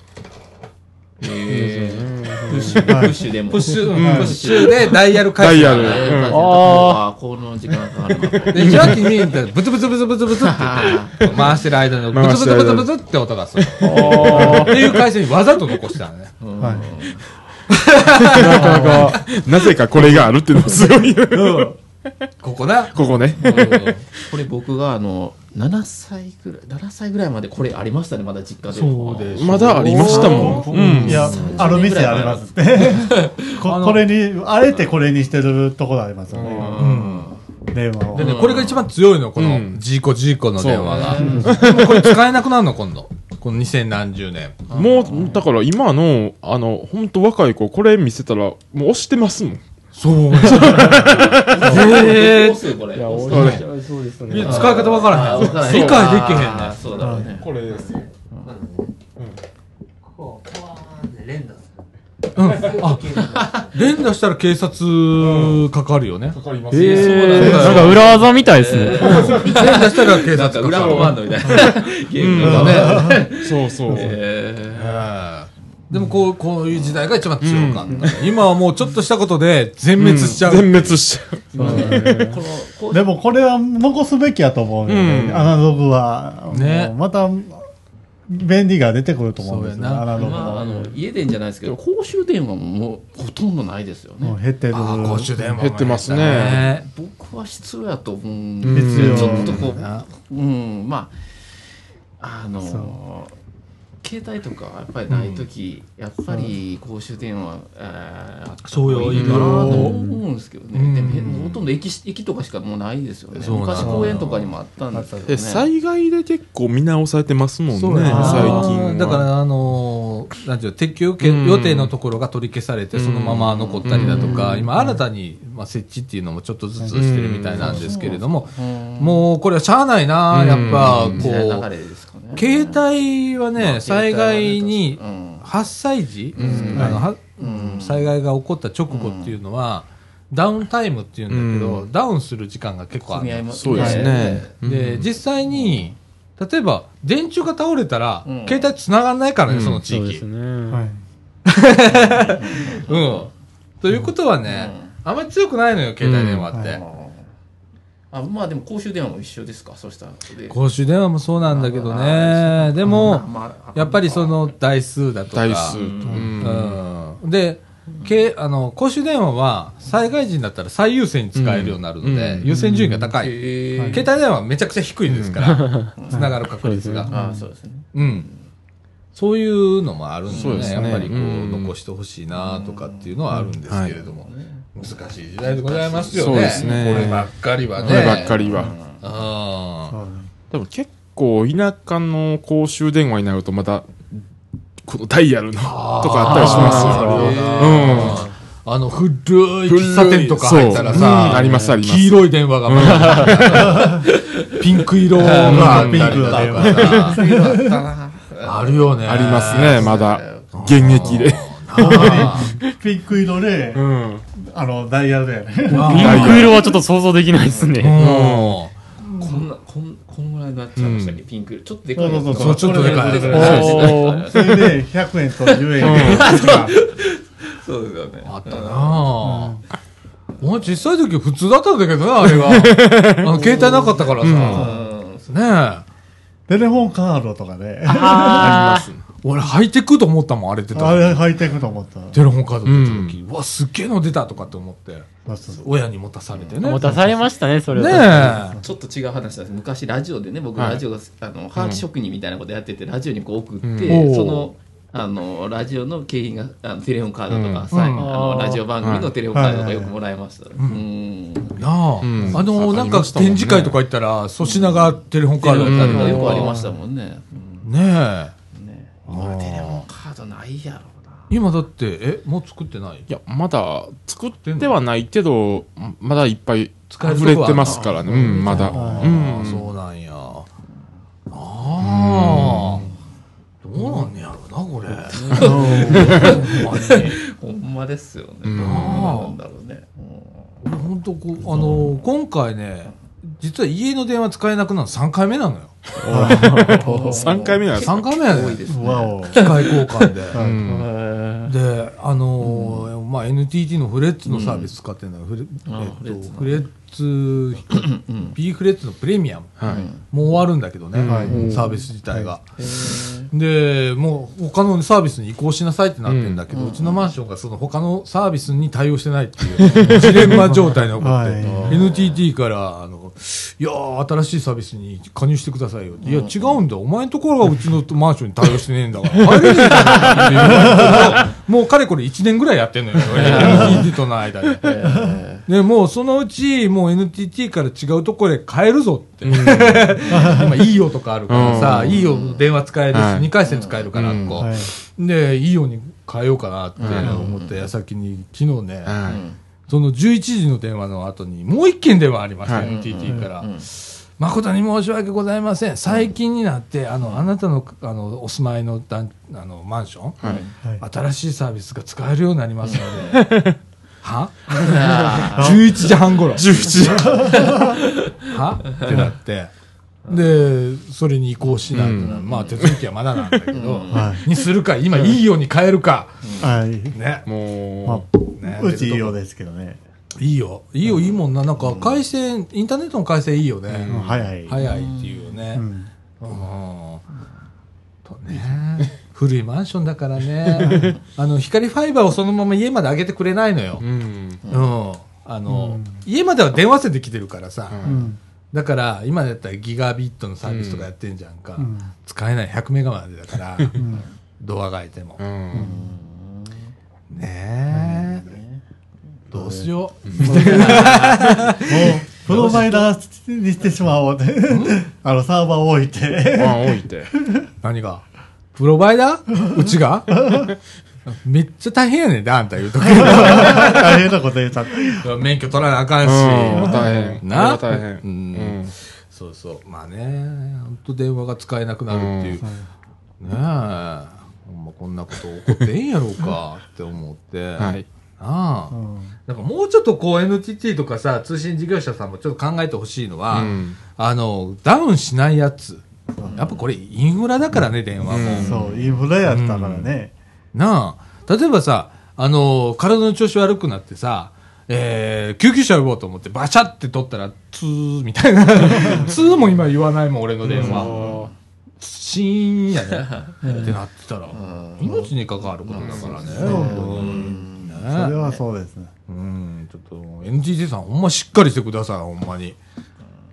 ん。プッシュプッシュでもプッシュ、プッシュでダイヤル。ダイヤルああこの時間かかるなで、受話器に、ブツブツブツブツブツって言って、回してる間に、ブツブツブツブツって音がする。っていう回線にわざと残してたのね。はい。なかなか。なぜかこれがあるっていうのもすごい。ここな。ここね。これ僕があの7歳ぐらい7歳ぐらいまでこれありましたねまだ実家でそうでまだありましたもん。うん。いや、ある店ありますって。ここれに、あえてこれにしてるところありますよね。電話をで。ね、これが一番強いの、このうん、ジーコジーコの電話が。でもこれ使えなくなるの、今度。この2000何十年。もう、だから今の、あの、本当若い子、これ見せたら、もう押してますもん。そう。えー、これいや、押俺すそうですね。使い方わからへん。あわからへん理解できへんねそうだろうねこれですよ。うん。あ、連打したら警察かかるよね。かかりますえね。ー、なんか裏技みたいですね。連打したら警察かかる。もバンドみたいなゲームのねそうそう。えはいでもこう、こういう時代が一番強かった。今はもうちょっとしたことで全滅しちゃう。全滅しちゃう。ーこのこうでもこれは残すべきやと思うよね。うんアナログは。ねもうまた、便利が出てくると思うんですよ。そうやなアナログまあ、あは。の家電じゃないですけど公衆電話ももうほとんどないですよねもう減ってる。ああ、公衆電話も減ってますね僕は必要やと思うんですよちょっとこなううんまああの携帯とかやっぱりない時、やっぱり公衆電話、えーあそうよいいかなと思うんですけどね、うん。でもへほとんど駅駅とかしかもうないですよね。昔公園とかにもあったんですけどでね。災害で結構見直されてますもんね、最近は。だから、あのーなんていうの撤去うん予定のところが取り消されて、そのまま残ったりだとか、今新たに、まあ、設置っていうのもちょっとずつしてるみたいなんですけれども、うんもうこれはしゃあないな、うんやっぱ、時代のこ流れですかねう、携帯はね、災害にうん8歳時、ん。あのはうん。災害が起こった直後っていうのは、ダウンタイムっていうんだけど、うダウンする時間が結構あるそうですね。で、実際に、例えば、電柱が倒れたら、うん。携帯繋がんないからね、うん。その地域。そうですね。はい。うん。ということはね、あんまり強くないのよ、携帯電話って。うんあまあでも公衆電話も一緒ですか？そしたらで。公衆電話もそうなんだけどあね。でも、まあやっぱりその台数だとか。台数。と。ううん。うん。で、けあの公衆電話は災害時になったら最優先に使えるようになるので、うん。優先順位が高い。携帯電話はめちゃくちゃ低いですから、繋がる確率が。あそうですね。うん。そういうのもあるんでね、ね。やっぱりこう、うん。残してほしいなとかっていうのはあるんですけれども、難しい時代でございますよね。そうですねこればっかりはね。こればっかりは。あそうでも結構田舎の公衆電話になるとまた、このダイヤルのとかあったりしますよ。ーあの、古い喫茶店とか入ったらそうさ、うんありますあります黄色い電話がピンク色があったりだとかさあるよね。ありますね、まだ。現役で。ピンク色で、うん。あの、ダイヤルだよね。ピンク色はちょっと想像できないですね。うこんな、こん、こんぐらいになっちゃいましたっけ、ピンク。ちょっとでかいそうそうそうちょっとでかいそれで、100円と10円。そうですよね。ん。あったなぁ。お前小さい時普通だったんだけどな、あれが。あの、携帯なかったからさ。うん。ねえ。テレフォンカードとかね。あ俺ハイテクと思ったもん、あれ出たあ時。れ履いていくと思った。テレフォンカード出た時。うわ、すっげえの出たとかって思って。そうそうそう親に持たされてあ。ね。持たされましたね、それねは。え。ちょっと違う話なんです昔ラジオでね僕はいラジオが、あのハガキ職人みたいなことやっててラジオにこう送って、うんそのあのラジオの景品があのテレホンカードとか、さうんあのラジオ番組のテレホンカードとかよくもらいました、うんなあ、うんあの、あなんか展示会とか行ったら、粗品がテレフォンカードやったりとか。よくありましたもんね,、ねえ。うんね今テレホンカードないやろうな今だって、え、もう作ってない？いや、まだ作ってはないけど、まだいっぱい使えるとこは溢れてますからね。うん、まだ。あうあ、ん。そうなんや。ああ。どうなんねやろな、これ。ほんまですよね、うんどうなんだろうね、俺ほんとこう、あの、今回ね、実は家の電話使えなくなるの3回目なのよ。3回目なんですか？3回目やね多いですね。わお。機械交換で。うん。で、あのーまあ、NTT のフレッツのサービス使ってるんだけど、フレあえっとフレッツの。フレッツ、P フレッツのプレミアム。はい。もう終わるんだけどね、はい。サービス自体が。で、もう他のサービスに移行しなさいってなってんだけど、うちのマンションがその他のサービスに対応してないっていうジレンマ状態に起こって、はい。NTT から、あの、いやー、新しいサービスに加入してくださいよ。いや、違うんだ。お前のところがうちのマンションに対応してねえんだから、もうかれこれ1年ぐらいやってんのよ。NTT との間で。で、もうそのうち、もう NTT から違うところへ変えるぞって。今、いいよとかあるからさ、うんいいよ電話使えるし、はい2回戦使えるから、うんこはう。で、いいように変えようかなって思った矢先に、昨日ね、はその11時の電話の後に、もう一件電話ありました、はい NTT から。誠に申し訳ございません。最近になって、あの、あなたの、あの、お住まいの団、あの、マンション、い。はい。はい。新しいサービスが使えるようになりますので、は？あ ?11 時半頃。11時。は？ってなって。で、それに移行しないとな、まあ手続きはまだなんだけど、はにするか、今いいように変えるか。はい。ね。もねうちいいようですけどね。いいよ。いいよ、いいもんな。なんか回線、インターネットの回線いいよね。うん早い。早いっていうよね。うん。うん。とね。古いマンションだからね。あの、光ファイバーをそのまま家まで上げてくれないのよう、。うん。うん。あの、家までは電話線で来てるからさ。うん。だから、今だったらギガビットのサービスとかやってんじゃんか。うん使えない100メガまでだから、うん。ドアが開いてもう。ん。ねえ。どうしよう。プロバイダーにしてしまおうって。あの、サーバーを置いて。まあ、置いて。何がプロバイダーうちがめっちゃ大変やねんで、あんた言うとき。大変なこと言っちゃった。免許取らなあかんし。うん大変な大変う。そうそう。まあね、ほんと電話が使えなくなるっていう。ねえ。ほんまこんなこと起こってええんやろうかって思って。はい。ああ。うんなんかもうちょっとこう NTT とかさ、通信事業者さんもちょっと考えてほしいのは、うんあの、ダウンしないやつ。やっぱこれインフラだからね、電話も。うんそう、インフラやったからね。なあ、例えばさ、あの、体の調子悪くなってさ、えー、救急車呼ぼうと思ってバシャって取ったら、ツーみたいな。ツーも今言わないもん、俺の電話。シーンやね。ってなってたら、命に関わることだからね。それねはそうですね。うん、ちょっと、NTT さんほんましっかりしてください、ほんまに。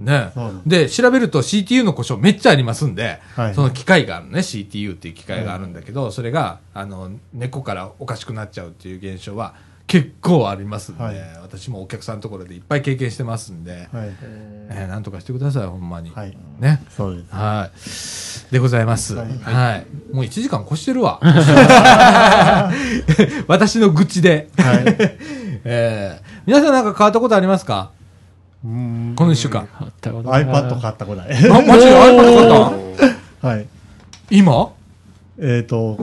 ねで、調べると CTU の故障めっちゃありますんで、はいその機械があるね、CTU っていう機械があるんだけど、それが、あの、根っこからおかしくなっちゃうっていう現象は結構ありますんで、はい私もお客さんのところでいっぱい経験してますんで、はい。えーなんとかしてください、ほんまに。はい。ね。そうです。はい。でございます。ははいい。もう1時間越してるわ。私の愚痴で。はい。えー皆さんなんか変わったことありますか？うん。この1週間。あったことない iPad 買ったぐらい。あ、マジで？iPad 買った？はい。今？えっと、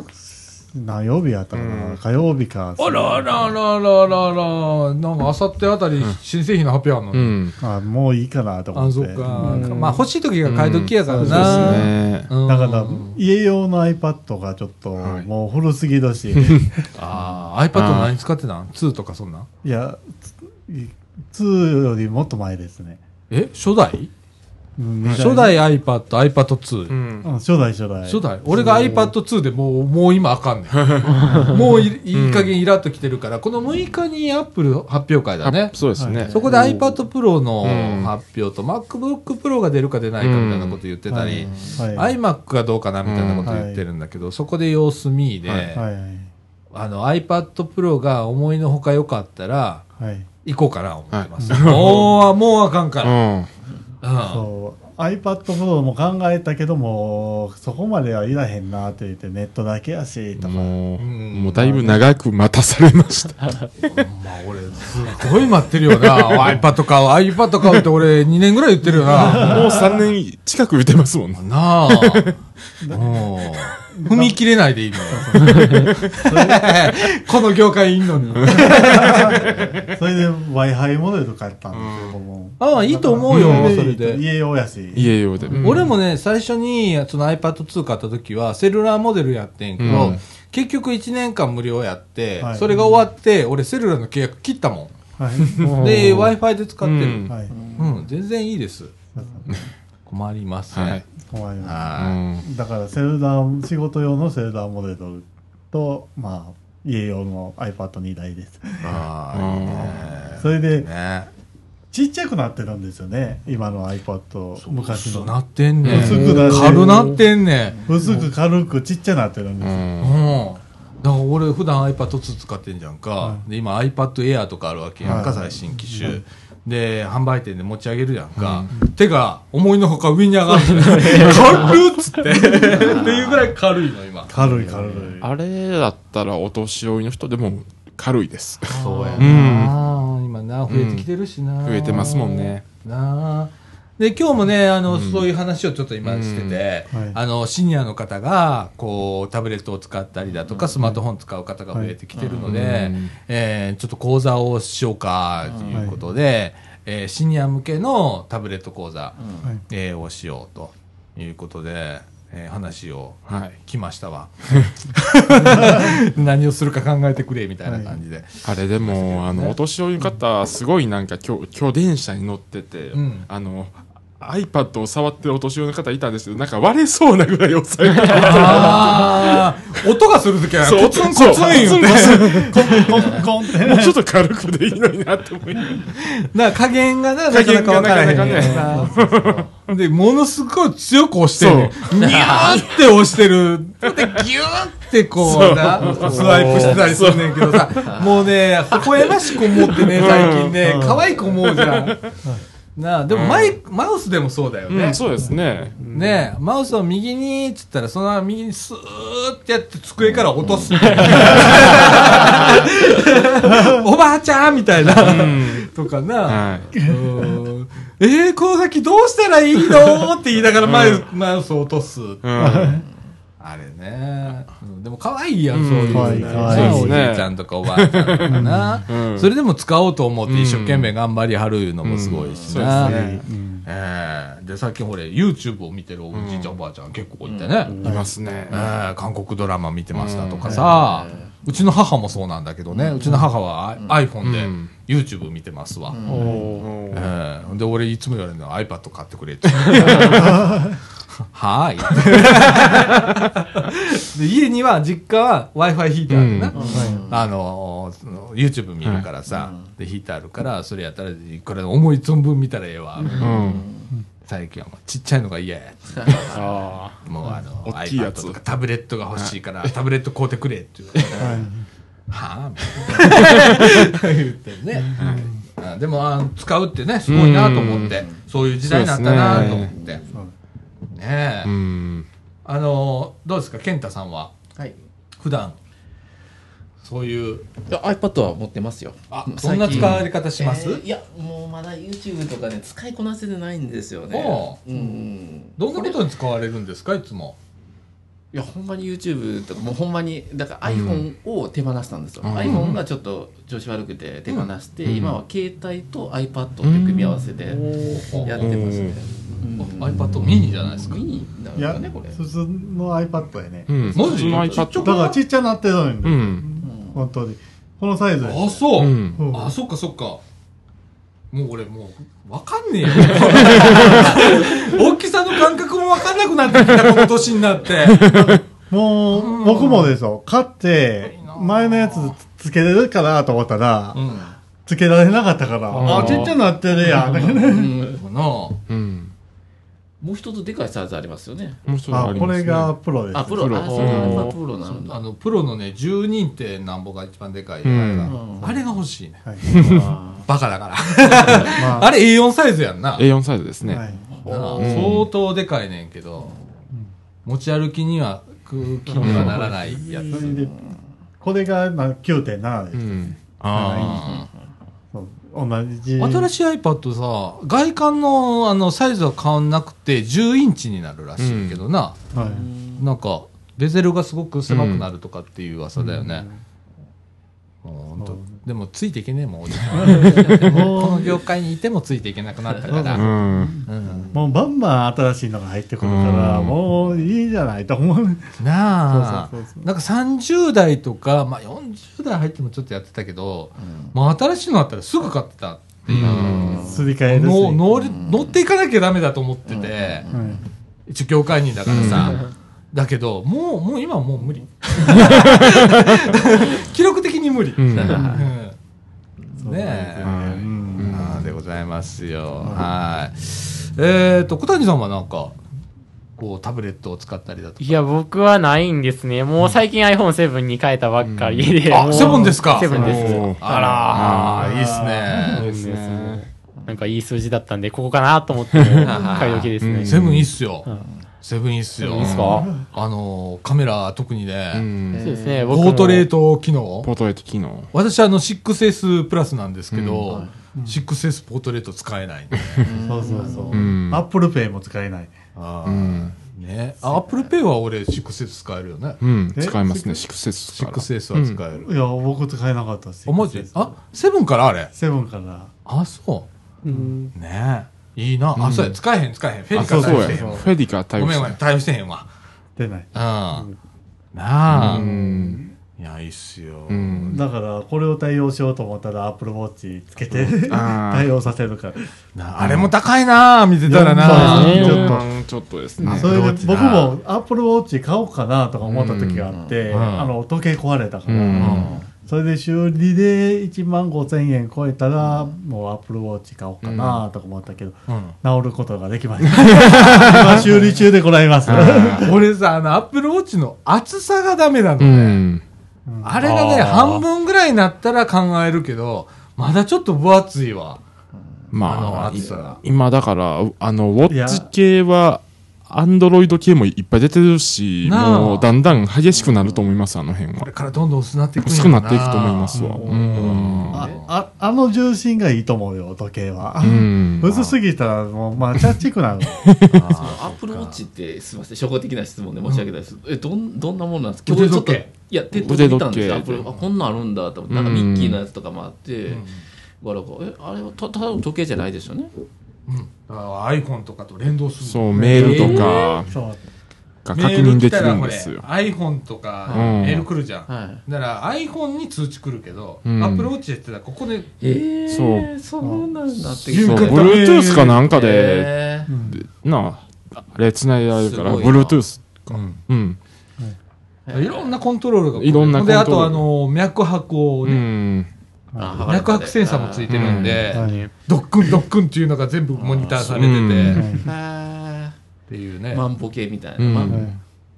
何曜日やったかな、うん火曜日か。あらあらあらあらあらあら、なんかあさってあたり新製品の発表あんのに。うん。あもういいかなと思あ、って。そっか。うんまあ欲しい時が買い時やからな。ね。うんだから、家用の iPad がちょっと、はいもう古すぎだし、ああ、iPad 何使ってたん ?2 とかそんなん？いや、つ2よりもっと前ですね。え初代？うん二初代 iPad、iPad2。うんうん初代初代。初代？俺が iPad2 でもう、もう今あかんねん。もういいい加減イラッときてるから、この6日に Apple 発表会だねあ。そうですね。そこで iPad Pro のうん発表と MacBook Pro が出るか出ないかみたいなこと言ってたり、はい。iMac がどうかなみたいなこと言ってるんだけど、そこで様子見で、はいはいはい。あの iPad Pro が思いのほか良かったら、はい。行こうかな思ってます。もう、もうあかんから。うん。うんそう。iPad Pro も考えたけども、そこまではいらへんなって言って、ネットだけやし、とか。もう、うんもうだいぶ長く待たされました。まあ俺、すごい待ってるよな。iPad 買う、iPad 買うって俺2年ぐらい言ってるよな。もう3年近く言ってますもんね。なあ。踏み切れないでいいのよ。この業界いんのに。それで Wi-Fi モデル買ったんですよ、僕も。ああ、いいと思うよ、それで。家用やし。家用で。俺もね、最初にその iPad2 買った時は、セルラーモデルやってんけど、うん結局1年間無料やって、はいそれが終わって、俺セルラーの契約切ったもはい。ん。で、Wi-Fi で使ってる。全然いいです。困りますね。はい。困りまうはん。だからセルダー、仕事用のセルダーモデルと、まあ、家用の iPad2 台です。い。ああ、いいね。それで、ね。ちっちゃくなってるんですよね。今の iPad、昔の。そうなってんねん。薄くなってる軽なってんねん。薄く軽くちっちゃなってるんですよ。うん。うん。だから俺普段 iPad2 使ってんじゃんか。はで、今 iPad Air とかあるわけやんか、はい最新機種。で、販売店で持ち上げるやんか。手が思いのほか上に上がる。軽っつって。っていうぐらい軽いの、今。軽い軽い。あれだったらお年寄りの人でも軽いです。そうやうな、今な、増えてきてるしな。増えてますもんね。なあ。で、今日もね、あの、そういう話をちょっと今してて、うんはい。あの、シニアの方が、こう、タブレットを使ったりだとか、スマートフォン使う方が増えてきてるので、うん。えーちょっと講座をしようか、ということで、えーシニア向けのタブレット講座、はい。えーをしようということで、えー話をはい。来ましたわ。何をするか考えてくれ、みたいな感じで。あれでも、あの、お年寄りの方、すごいなんか今日、今日電車に乗ってて、うん。あの、iPad を触ってるお年寄りの方いたんですけど、なんか割れそうなぐらい押さえてああ、音がするときは、コツンコツン言うて。コンコンコンって。もうちょっと軽くでいいのになって思いながらな加減がな、なかなか分からへんねん加減がな。で、ものすごい強く押してる。ニャーって押してる。で、ギューってこうな、スワイプしてたりするねんけどさ、もうね、微笑ましく思ってね、最近ね、可愛く思うじゃん。なあ、でもマイ、マウスでもそうだよね。うん、そうですね。ねえ、マウスを右にっつったら、そのまま右にスーってやって机から落とす。おばあちゃんみたいな。とかな。はい。うんえー、この先どうしたらいいの？って言いながらマウスマウスを落とす。うん。あれね。うん。でも可愛いやん、そういう可愛い。な可愛い。おじいちゃんとかおばあちゃんとかな。うん。それでも使おうと思って一生懸命頑張りはるのもすごいしな。ですね。うん。ええ。で、最近俺、YouTube を見てるおじいちゃん、おばあちゃん結構いてね。いますね。ええ。韓国ドラマ見てましたとかさ、うちの母もそうなんだけどね、うちの母は iPhone でうん。YouTube 見てますわ。で、俺いつも言われるのは iPad 買ってくれって。はーい。で、家には、実家は Wi-Fi ヒーターでな、あのー、その YouTube 見るからさ、で、ヒーターあるから、それやったら、これ思い存分見たらええわ。うん。最近はもうちっちゃいのが嫌や。あもうあの、大きいやつ。iPad とかタブレットが欲しいから、タブレット買うてくれって言われて、はぁみたいな。言ってね。あでもあ、使うってね、すごいなと思って、そういう時代になったなと思って。ねえう。ん。あの、どうですか、健太さんは、はい。普段、そういう、いや iPad は持ってますよ。あ、最近どんな使われ方します、えーいや、もうまだ YouTube とかね、使いこなせてないんですよね。おうん。どんなことに使われるんですか、いつも？いやほんまに YouTube とかもうほんまにだから iPhone を手放したんですよ、うん。iPhone がちょっと調子悪くて手放して、うん。今は携帯と iPad って組み合わせでやってますね、うん、iPad ミニじゃないですか？ミニだねこれ、普通の iPad やね。うん。マジ普通のちっちゃ iPad。だからちっちゃなってるのに、うん。本当に。このサイズあそう、うん。うん。あそっかそっか。もう俺もうわかんねえよ。大きさの感覚もわかんなくなってきたこの年になって。もう、僕もですよ。買って、前のやつつけれるかなと思ったら、うん。つけられなかったから、あ、ちっちゃなってるやん。うん。もう一つでかいサイズありますよね。もう一つああ、りますね。これがプロです。あプロ。プロあそうプロなんだ。あのプロのね12ってなんぼが一番でかい、うんあれが。うん。あれが欲しいね。はい。あ バカだから。まあ、あれ A4 サイズやんな。A4 サイズですね。はい。相当でかいねんけど、持ち歩きには空気にはならないやつ、それで、これがまあ9.7です。うん。あそう同じ。あ新しい iPad さ外観のあのサイズは変わんなくて10インチになるらしいけどな、はい。なんかベゼルがすごく狭くなるとかっていう噂だよね、もうほん。とでもついていけねえもん この業界にいてもついていけなくなったから、うん。うん。もうバンバン新しいのが入ってくるから、うん。もういいじゃないと思う。なあ。んか30代とか、まあ、40代入ってもちょっとやってたけど、もう新しいのあったらすぐ買ってたっていう、うん。すり替え乗っていかなきゃダメだと思ってて、はい一応業界人だからさ、だけどもうもう今はもう無理。記録的に無理、うん。うん。ね。え。でございますよ、はい。えっ、と小谷さんはなんかこうタブレットを使ったりだとか。いや、僕はないんですね。もう最近 iPhone7 に変えたばっかりで。もうあセブンですか。セブンです。あらー。いいっすね。そうですね。なんかいい数字だったんで、ここかなと思って、買い時ですね。セブンいいっすよ、んセブンいいっすよいいっすか？あのカメラ特にね、うん。そうですね、ポ。ートレート機能？ポートレート機能。私あの 6S プラスなんですけど、6S ポートレート使えないんで、そうそうそう。うん。アップルペイも使えない。あ。ね。アップルペイは俺 6S 使えるよね。うん。え？使いますね。6S から。6S は使える、いや、僕使えなかったです。あマジ？あ？セブンからあれ？セブンから。あそう。ね。えいいな、あそうや。使えへん使えへん。フェあ、リカそうそうや。対応してへんわ。フェディカ対応してごめんごめん対応してへんわ。出ない。うん、なあ、うん。いやいいっすよ、うん。だから、これを対応しようと思ったら、アップルウォッチつけて、対応させるから。なあれも高いな見てたらそうなですね4万ちょっとですね。それで僕な。もアップルウォッチ買おうかなとか思った時があって、うん。あの時計壊れたから、うんそれで修理で1万5千円超えたら、もうアップルウォッチ買おうかなとか思ったけど、うん。治ることができました。今修理中でございます。俺さあのアップルウォッチの厚さがダメなのうね、ん。あれがね半分ぐらいになったら考えるけどまだちょっと分厚いわ。あのまあ、厚さが。今だから、あの、ウォッチ系は、アンドロイド系もいっぱい出てるし、もうだんだん激しくなると思います、あの辺はこれ。からどんどん薄なっていく薄ろくなっていくと思いますわ。うん。あああの重心がいいと思うよ、時計は。うん。薄すぎたら、もう、まあ、チャッチくなる。アップルウォッチってすみません初歩的な質問で申し訳ないです、えどんどんなものなんですか？腕今日ちょっと時計いや手届いたんですよアップルあこんなんあるんだと思ってなんかミッキーのやつとかもあって、わらこえあれはたただの時計じゃないですよね？うんだから iPhone とかと連動するそう、メールとかそう。が確認できるんですよ。メール来たらこれ iPhone とかうん。メール来るじゃん、はい。だから iPhone に通知来るけど、うん。Apple Watch やってたらここでえそう。そうなんだって。そう、Bluetooth かなんかで、えなあ、あれ繋いであるから、すごいな Bluetooth か。うん。うん。い。ろんなコントロールが来る。いろんなコントロール。であとあの脈拍をうね、ん。あ脈拍センサーもついてるんで、はいドックンドックンっていうのが全部モニターされてて、うん。っあていうね、万歩計みたいな、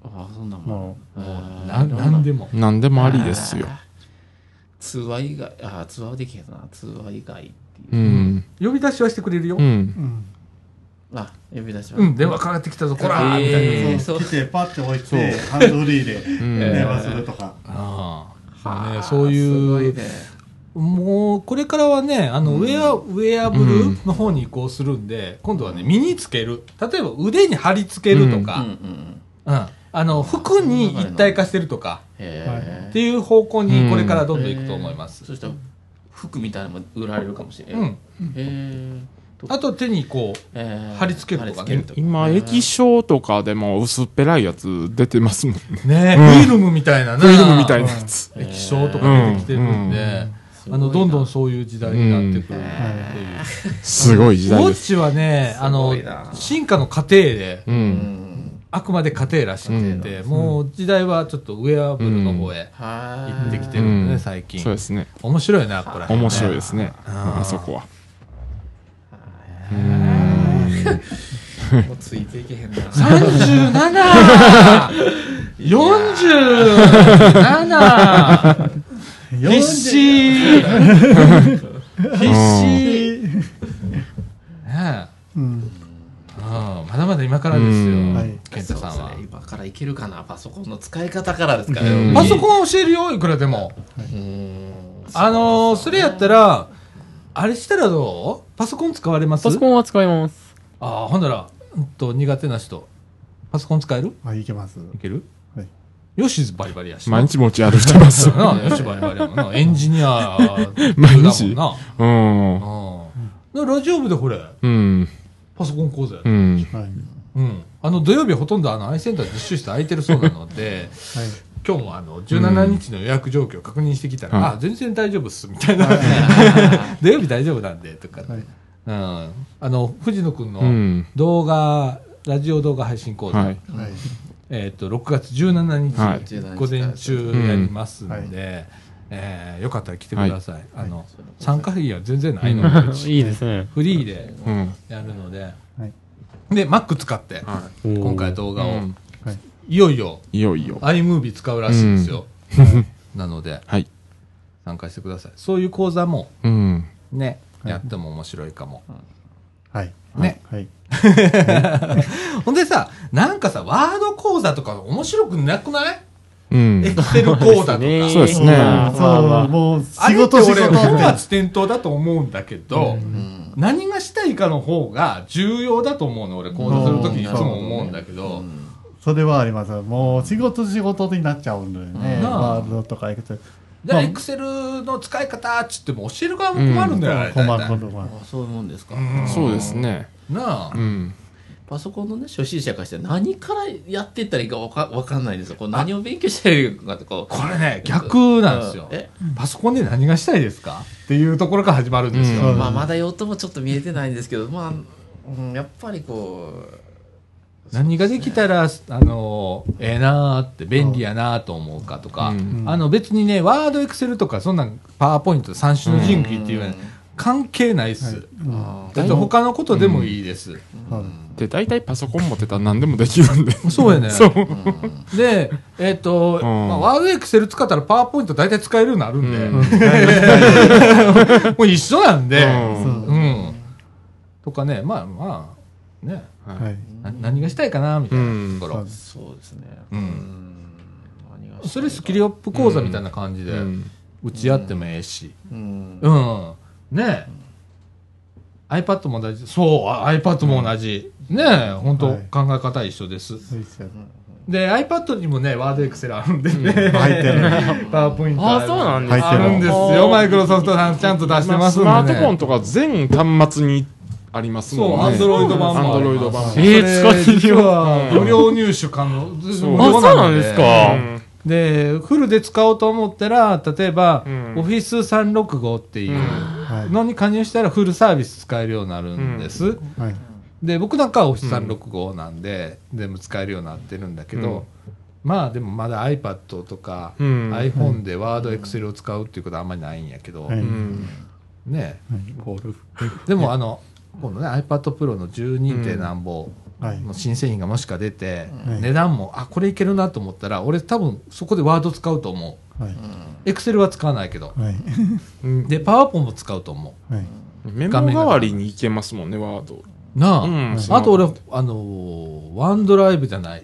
あそんなん。もんでもなんでも。ありですよ。通話以外あ通話はできへんな。通話以外っていう。うん。呼び出しはしてくれるよ、う。うん。う、うん。あ呼び出しは、ん電話かかってきたぞこらー。みたいな、えーそう。そう来て、パッて置いて、ハンドフリーでん。電話するとか。ああそういうねもうこれからはねあのウェア、ウェアブルの方に移行するんで、今度はね身につける。例えば腕に貼り付けるとか、うんうんうんああの、服に一体化してるとか、へっていう方向にこれからどんどん行くと思います。そしたら服みたいなのも売られるかもしれない。うん。へえ。あと手にこう、えー。貼り付けるとか今、液晶とかでも薄っぺらいやつ出てますもんね。ね、うん。フィルムみたいなな。フィルムみたいなやつ。液晶とか出てきてるんで、あの、どんどんそういう時代になってくるっていう。すごい時ウォッ代です。チはね、あのすごいな、進化の過程で、う。うんん。あくまで過程らしくて、もう時代はちょっとウェアブルの方へは行ってきてるんでね、うん最近そう。ですね。面白いな、これ。面白いですね。うんあそこは。もうついていけへんな。37!47! 必死。必死。ねうん。え。うん。まだまだ今からですうん。よはい、健太さんは。ね。今からいけるかな。パソコンの使い方からですかうん。らパソコン教えるよ、いくらでも。ンあのー、それやったら、あれしたらどう？パソコン使われます？パソコンは使います。ああ、ほんなら、うんと、苦手な人。パソコン使える？はい、いけます。いける？はい。よし、バリバリやし。毎日持ち歩いてます。なよし、バリバリやもんな。エンジニア毎日うん。な。うん。ラジオ部でこれ、うん。パソコン講座やう。ん。はい。うん。あの、土曜日ほとんどあの、アイセンター実習室空いてるそうなので、はい。今日もあの、17日の予約状況を確認してきたら、うんあ、全然大丈夫っす、みたいな。土曜日大丈夫なんで、とか。はい。うん。あの、藤野くんのうん。動画、ラジオ動画配信講座、はい。はい。えっ、と、6月17日、はい午前中やりますんで、えーよかったら来てください。あの、参加費は全然ないので、いいですね。フリーでうん。やるので、はい。で、Mac 使って、は今回動画を、うんはい。いよいよい。いよいよ。iMovie 使うらしいですよ。なので、はい。参加してください。そういう講座もうん。ね、はいやっても面白いかも。はい。ね。はい。ほんでさ、なんかさ、ワード講座とか面白くなくない？うんエ。クセル講座とか。そうですねまあそう、もう、あれ仕事仕って俺、本事末転倒だと思うんだけど、うん何がしたいかの方が重要だと思うの、俺、講座するときにいつも思うんだけど、それはあります。もう、仕事仕事になっちゃうんだよね。うんワールドとかエクセル。で、エクセルの使い方っつっても教える側も困るんだよ、あれ。困る大体ことは。あそういうもんですか、うんそうですね。なあう。ん。パソコンのね初心者からして何からやっていったらいいかわかわかんないんですよこう何を勉強したらいいかとかこれね、逆なんですようん。えパソコンで何がしたいですかっていうところから始まるんですよ。うんまあ、まだ用途もちょっと見えてないんですけど、まあ、うん、やっぱりこう、何ができたら、あの、ええなーって、便利やなーと思うかとか、うん。あの別にね、ワード、エクセルとか、そんなん、パワーポイント、三種の神器ってい。うのは、関係ないっす。あだって他のことでもいいです。はい。で、大体パソコン持ってたら何でもできるんで。そうやね。そう。で、えっ、と、ん。まあ、ワード、エクセル使ったらパワーポイント大体使えるようになるんで、うん。もう一緒なんで、うん。うん。とかね、まあまあ、ね、はい。な何がしたいかな、みたいなところ。うんそうですね。うん何がしたいかそれスキルアップ講座みたいな感じでうん打ち合ってもええし。うん。うん。ねえ。iPad も同じ。そう、あ iPad も同じ。ねえ、本当、はい考え方一緒です。そうですよで、iPad にもね、ワードエクセルあるんでね。入ってる。パワーポイントあそうなんですかあるんですよ。マイクロソフトさんちゃんと出してますんで、ね。マートフォンとか全端末にありますそう、もんね。アンドロイド版もあります。アンドロイド版もえー使ってみ実ようは無料入手可能。あそうなんですかうんで、フルで使おうと思ったら、例えば、うんオフィス365っていうはい。のに加入したらフルサービス使えるようになるんです。はい。で、僕なんかはオフィス365なんで、全部使えるようになってるんだけど、まあでもまだ iPad とか、うん iPhone でワード、エクセルを使うっていうことはあんまりないんやけど、はいうんね。ゴール。でもあの、今度ね、iPad Pro の 12. 点何本はい。の新製品がもしか出て、はい値段も、あ、これいけるなと思ったら、俺多分そこでワード使うと思う。はい。エクセルは使わないけど。はい。で、パワーポイントも使うと思はい。メモ代わりにいけますもんね、ワード。う。なあ。うんあと俺、あのーワンドライブじゃない。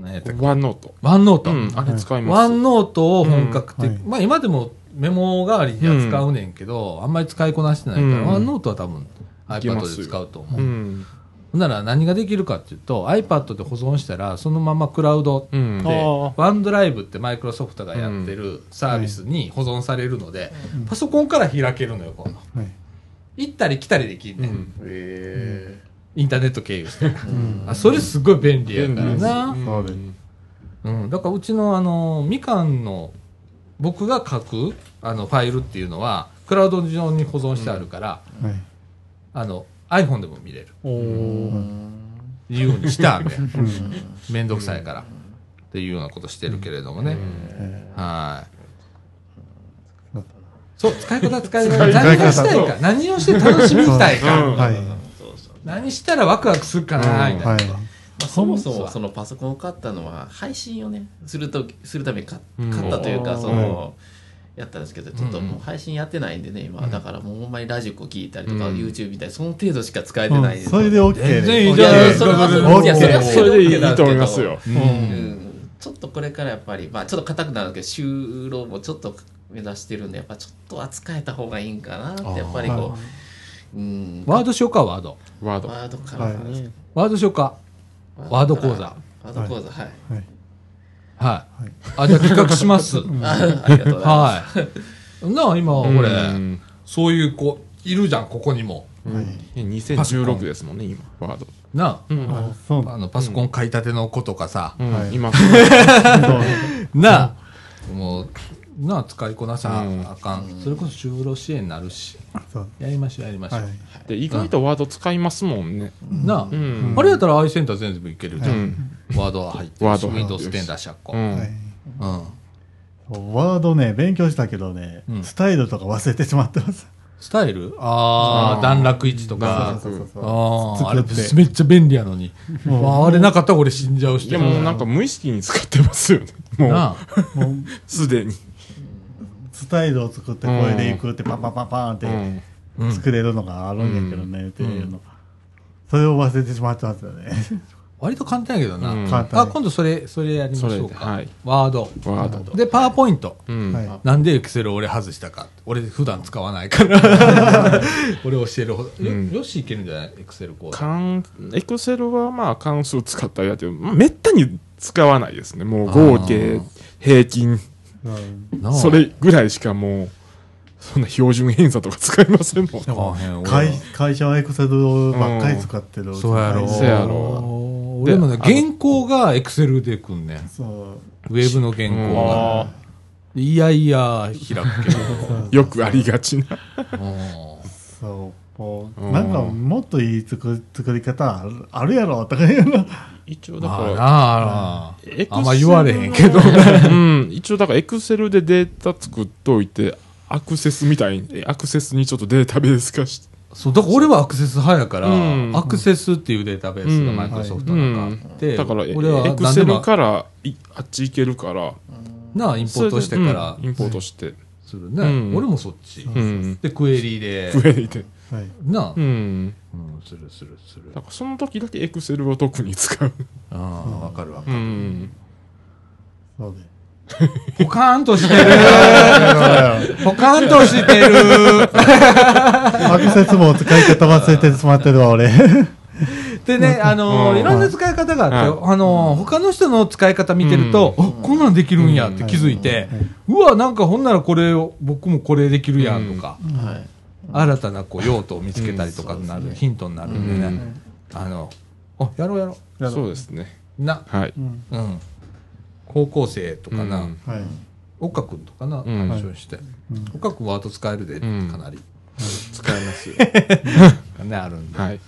何やったっけ？ワンノート。ワンノート。うん、あれ使います。ワンノートを本格的、うんはいまあ今でもメモ代わりには使うねんけど、あんまり使いこなしてないから、うんワンノートは多分 iPad よ。で使うと思う。うん。ほんなら何ができるかっていうと iPad で保存したらそのままクラウドうん。であワンドライブってマイクロソフトがやってるサービスに保存されるので、パソコンから開けるのよ今度。はい。行ったり来たりできんね、うん。へインターネット経由して、あそれすごい便利やからな、そうん、だからうちのあのみかんの僕が書くあのファイルっていうのはクラウド上に保存してあるから、はいあの iPhone でも見れる。おー。自由にしてあるねめん。どくさいから。っていうようなことしてるけれどもね、はい。そう使い方使い方。何をしたいか。何をして楽しみたいか、はい。何したらワクワクするかなみたいな、はい。まあ、そもそもそのパソコンを買ったのは配信をねするとするために買ったというか、うん。そのやったんですけどちょっともう配信やってないんでね今、だからもうほんまにラジコ聞いたりとか、うん。YouTube 見たりその程度しか使えてないで。す、それで OK 全然でいいじゃないですか。いやそれはそれいやそれはそれでいいと思いますよ。うんうんちょっとこれからやっぱり、まあ、ちょっと硬くなるけど就労もちょっと目指してるんでやっぱちょっと扱えた方がいいんかなってやっぱりこう、うん、ワードしよう？かワード。ワード。ワードから、はい。ねワードしようかワード講座。ワード講座はい、はい。はい、あじゃあ企画します。あありがとうございます、はいなあ今これ、うん。そういう子いるじゃんここにも。2016ですもんね、今、ワード。なうん。あそう。ああのパソコン買いたての子とかさ、うん。はい。今、なあ。もうなあ使いこなさうん。あかん、それこそ就労支援になるし。そう。やりましょうやりましょう、はい。で意外とワード使いますもんね。なあ、うん。あれやったらアイセンター全部いけるじゃん、うん。ワードは入ってるしワード入って。る Windows 10出しゃっこ、うん。ワードね勉強したけどねうん。スタイルとか忘れてしまってます。スタイル？ああ段落位置とか。あああれ作って。めっちゃ便利やのに、まあ、あれなかったら俺死んじゃうしでもなんか無意識に使ってますよね。もう。すでに。スタイルを作ってこれでいくってパンパンパンパンって作れるのがあるんやけどねっていうのそれを忘れてしまってますよね。割と簡単やけどな、うん。簡単。あ今度それそれやりましょうか、はい。ワード。ワード。でパワーポイント。うん。はい。なんでエクセル俺外したか。俺普段使わないから。俺教えるほど、ようん。よしいけるんじゃない？エクセルコード。関エクセルはまあ関数使ったりやけど、まあ、めったに使わないですね。もう合計、平均、うん。それぐらいしかもう、そんな標準偏差とか使いませんもん。会会社はエクセルばっかり使ってる。そうやろ。そうやろ。俺もねで原稿がエクセルでくんねん。そう。ウェブの原稿が。あいやいや開くけど。ー よくありがちな。うん。そうもううん。なんかもっといい作作り方あるあるやろとかいうの。一応だまあから、なあエクセルあんま言われへんけど。うん、一応だからエクセルでデータ作っといて、アクセスみたいに、アクセスにちょっとデータベース化して、そうだから俺はアクセス派やから、うん。アクセスっていうデータベースがうん。マイクロソフトなんかあって、だからエ俺はエクセルらからいあっち行けるから、なあインポートしてから。うん。インポートして、するね、うん。俺もそっち、うん。でクエリで。増えて。はい。なあ、ううんん。するするする。だからその時だけエクセルを特に使う。ああわかるわかうる、ん。そうで？ポカーンとしてる。ポカーンとしてる。アクセスも使い方忘れてしまってるわ俺。でね、あのーうん。いろんな使い方があって、はあのー他の人の使い方見てると、あこんなんできるんやって気づいて、うわ、なんかほんならこれを、僕もこれできるやんとか、はい新たなこう用途を見つけたりとかになる、ヒントになるんでね、うん。あの、あ、やろうやろそうですね。う。な、はい。うん。うん。高校生とかな、うん。はい。岡君とかな、ん。話をして、岡君ワード使えるで、うんかなり。使えますよ。ね、あるんで。はい。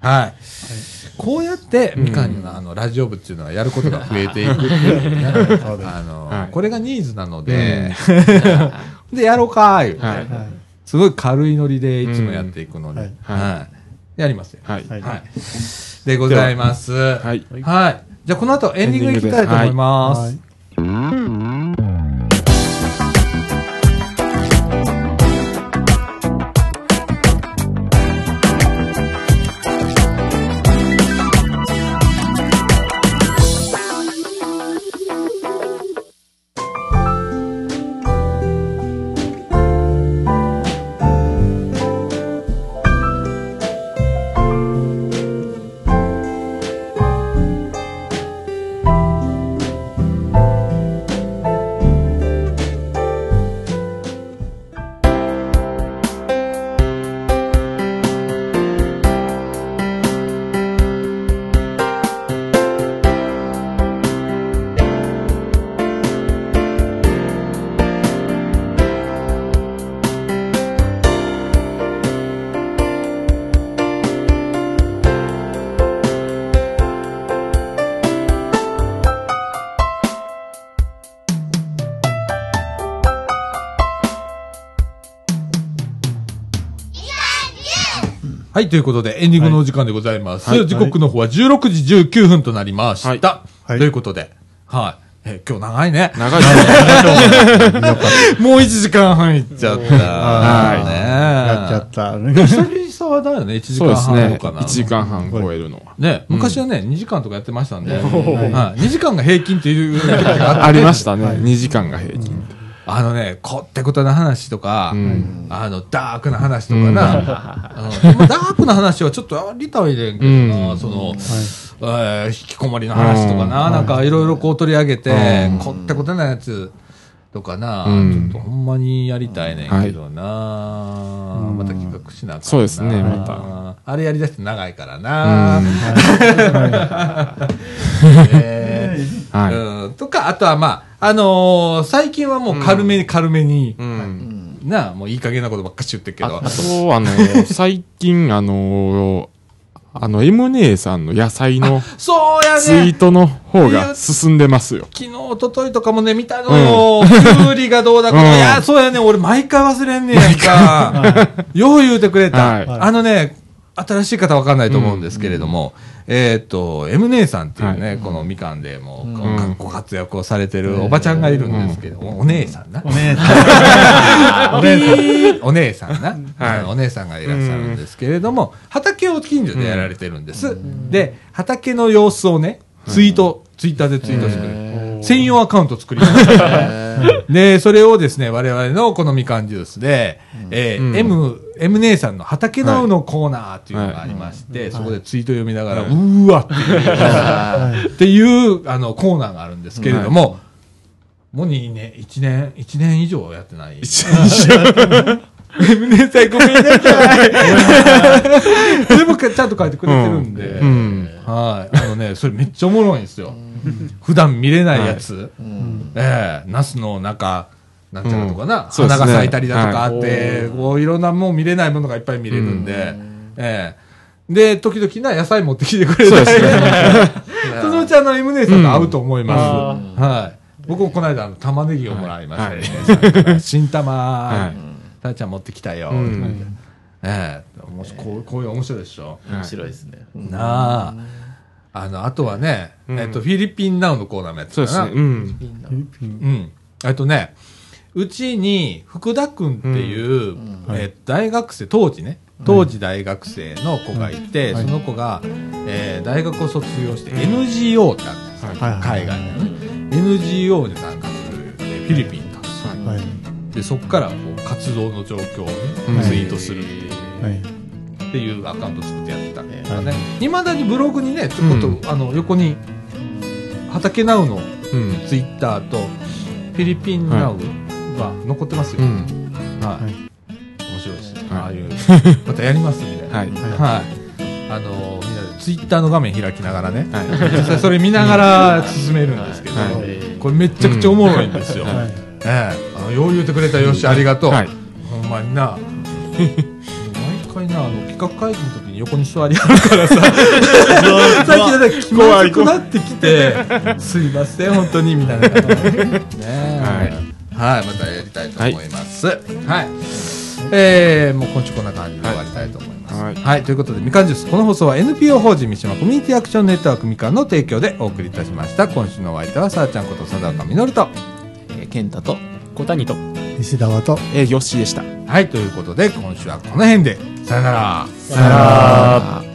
はい。こうやって、みかんのあの、ラジオ部っていうのはやることが 増えていくっていうね。これがニーズなので、で、やろうかー言う。て、はい。はいすごい軽いノリでいつもやっていくので、うんはいはいやりますよ。はい。でございます。ははい。はい。じゃあ、この後エンディングいきたいと思います。はい、ということで、エンディングのお時間でございます。はい時刻の方は16時19分となりました。はいはいということで、はい。え今日長いね。長い。もう1時間半いっちゃった。はいねやっちゃった。久々だよね、1時間そうですね。半かな。1時間半超えるのは。ね、昔はね、2時間とかやってましたんで、はい、2時間が平均っていう時があってありましたね。2時間が平均。あのね、こってことな話とか、うん。あの、ダークな話とかな、うん。まあダークな話はちょっとありたいねんけどな、うん。その、えー引きこもりの話とかな、うん。なんかいろいろこう取り上げて、うん。こってことなやつとかな、うん。ちょっとほんまにやりたいねんけどな、また企画しなあかんな。そうですねまあれやりだして長いからな、ねはい。うん、とか、あとはまあ、あのー最近はもう軽めに軽めに、うん。なあ、もういい加減なことばっかし言ってるけど。あ。と、あの、最近、あの、あの、M 姉さんの野菜のそうやツイーね。トの方が進んでますよ。昨日、一昨日とかもね、見たのよ。きゅうりがどうだこうだ。うんいや、そうやね。俺毎回忘れんねやんか。よう言うてくれた。はいあのね、新しい方わかんないと思うんですけれども、えーっと、M 姉さんっていうね、このみかんでもう、んご活躍をされてるおばちゃんがいるんですけど、お姉さんな。お姉さん。お姉さん。お姉さん。な、はい。お姉さんがいらっしゃるんですけれども、畑を近所でやられてるんです。で、畑の様子をね、ツイート、ツイッターでツイートしてくれる。専用アカウント作りました。で、それをですね、我々のこのみかんジュースで、えーうん。M、M 姉さんの畑ののコーナーっていうのがありまして、そこでツイート読みながら、うーわっていう、っていう、あの、コーナーがあるんですけれども、もう2年、1年、一年以上やってない。姉さんごめんなさい。でもちゃんと書いてくれてるんで、うん。はい。あのね、それめっちゃおもろいんですよ。普段見れないやつ。うん。ええナスの中、なんていうのとかな、花が咲いたりだとかあって、こういろんなもう見れないものがいっぱい見れるんで、ええ。で、時々な野菜持ってきてくれたり、そ のうちあの M 姉さんと会うと思います。はい。僕もこの間あの玉ねぎをもらいましたね。新玉、はたーちゃん持ってきたよ。うんええもしこうこういう面白いでしょ？面白いですね。うんなあ。あの、あとはね、うんえっと、フィリピンナウのコーナーもやってたな。そうですね。うん。みんなうん。えっとね、うちに福田くんっていう、えー大学生、当時ね、当時大学生の子がいて、はいその子が、えー大学を卒業して NGO ってあるんですよ、海外のね。NGO に参加する、えーフィリピンと。はい。で、そこからこう活動の状況をツイートするはい。っていうアカウント作ってやってたんだよはいね。いまだにブログにね、ちょこっと、うんあの、横に、畑ナウのうん。ツイッターとフィリピンナウは残ってますよ。うん。はい。はい面白いですね。はいああいう、またやりますみたいな。はい。はい。あの、みんなでツイッターの画面開きながらね、はい。それ見ながら進めるんですけど、はいこれめっちゃくちゃおもろいんですよ。ええあの、よう言うてくれたよし、ありがとう。はい。ほんまにな。毎回な、あの、企画会議の時に横に座りあるからさ、最近だ気まずくなってきて、すいません、本当に、みたいな。ねえはい。またやりたいと思います。はい。えー、もう今週こんな感じで終わりたいと思います。はいはい。ということで、みかんジュース。この放送は NPO 法人三島コミュニティアクションネットワークみかんの提供でお送りいたしました。今週のお相手は、さあちゃんこと佐岡みのると。えー健太と小谷と。西田と。えー、よっしーでした。はい。ということで、今週はこの辺で。さよなら。さよなら。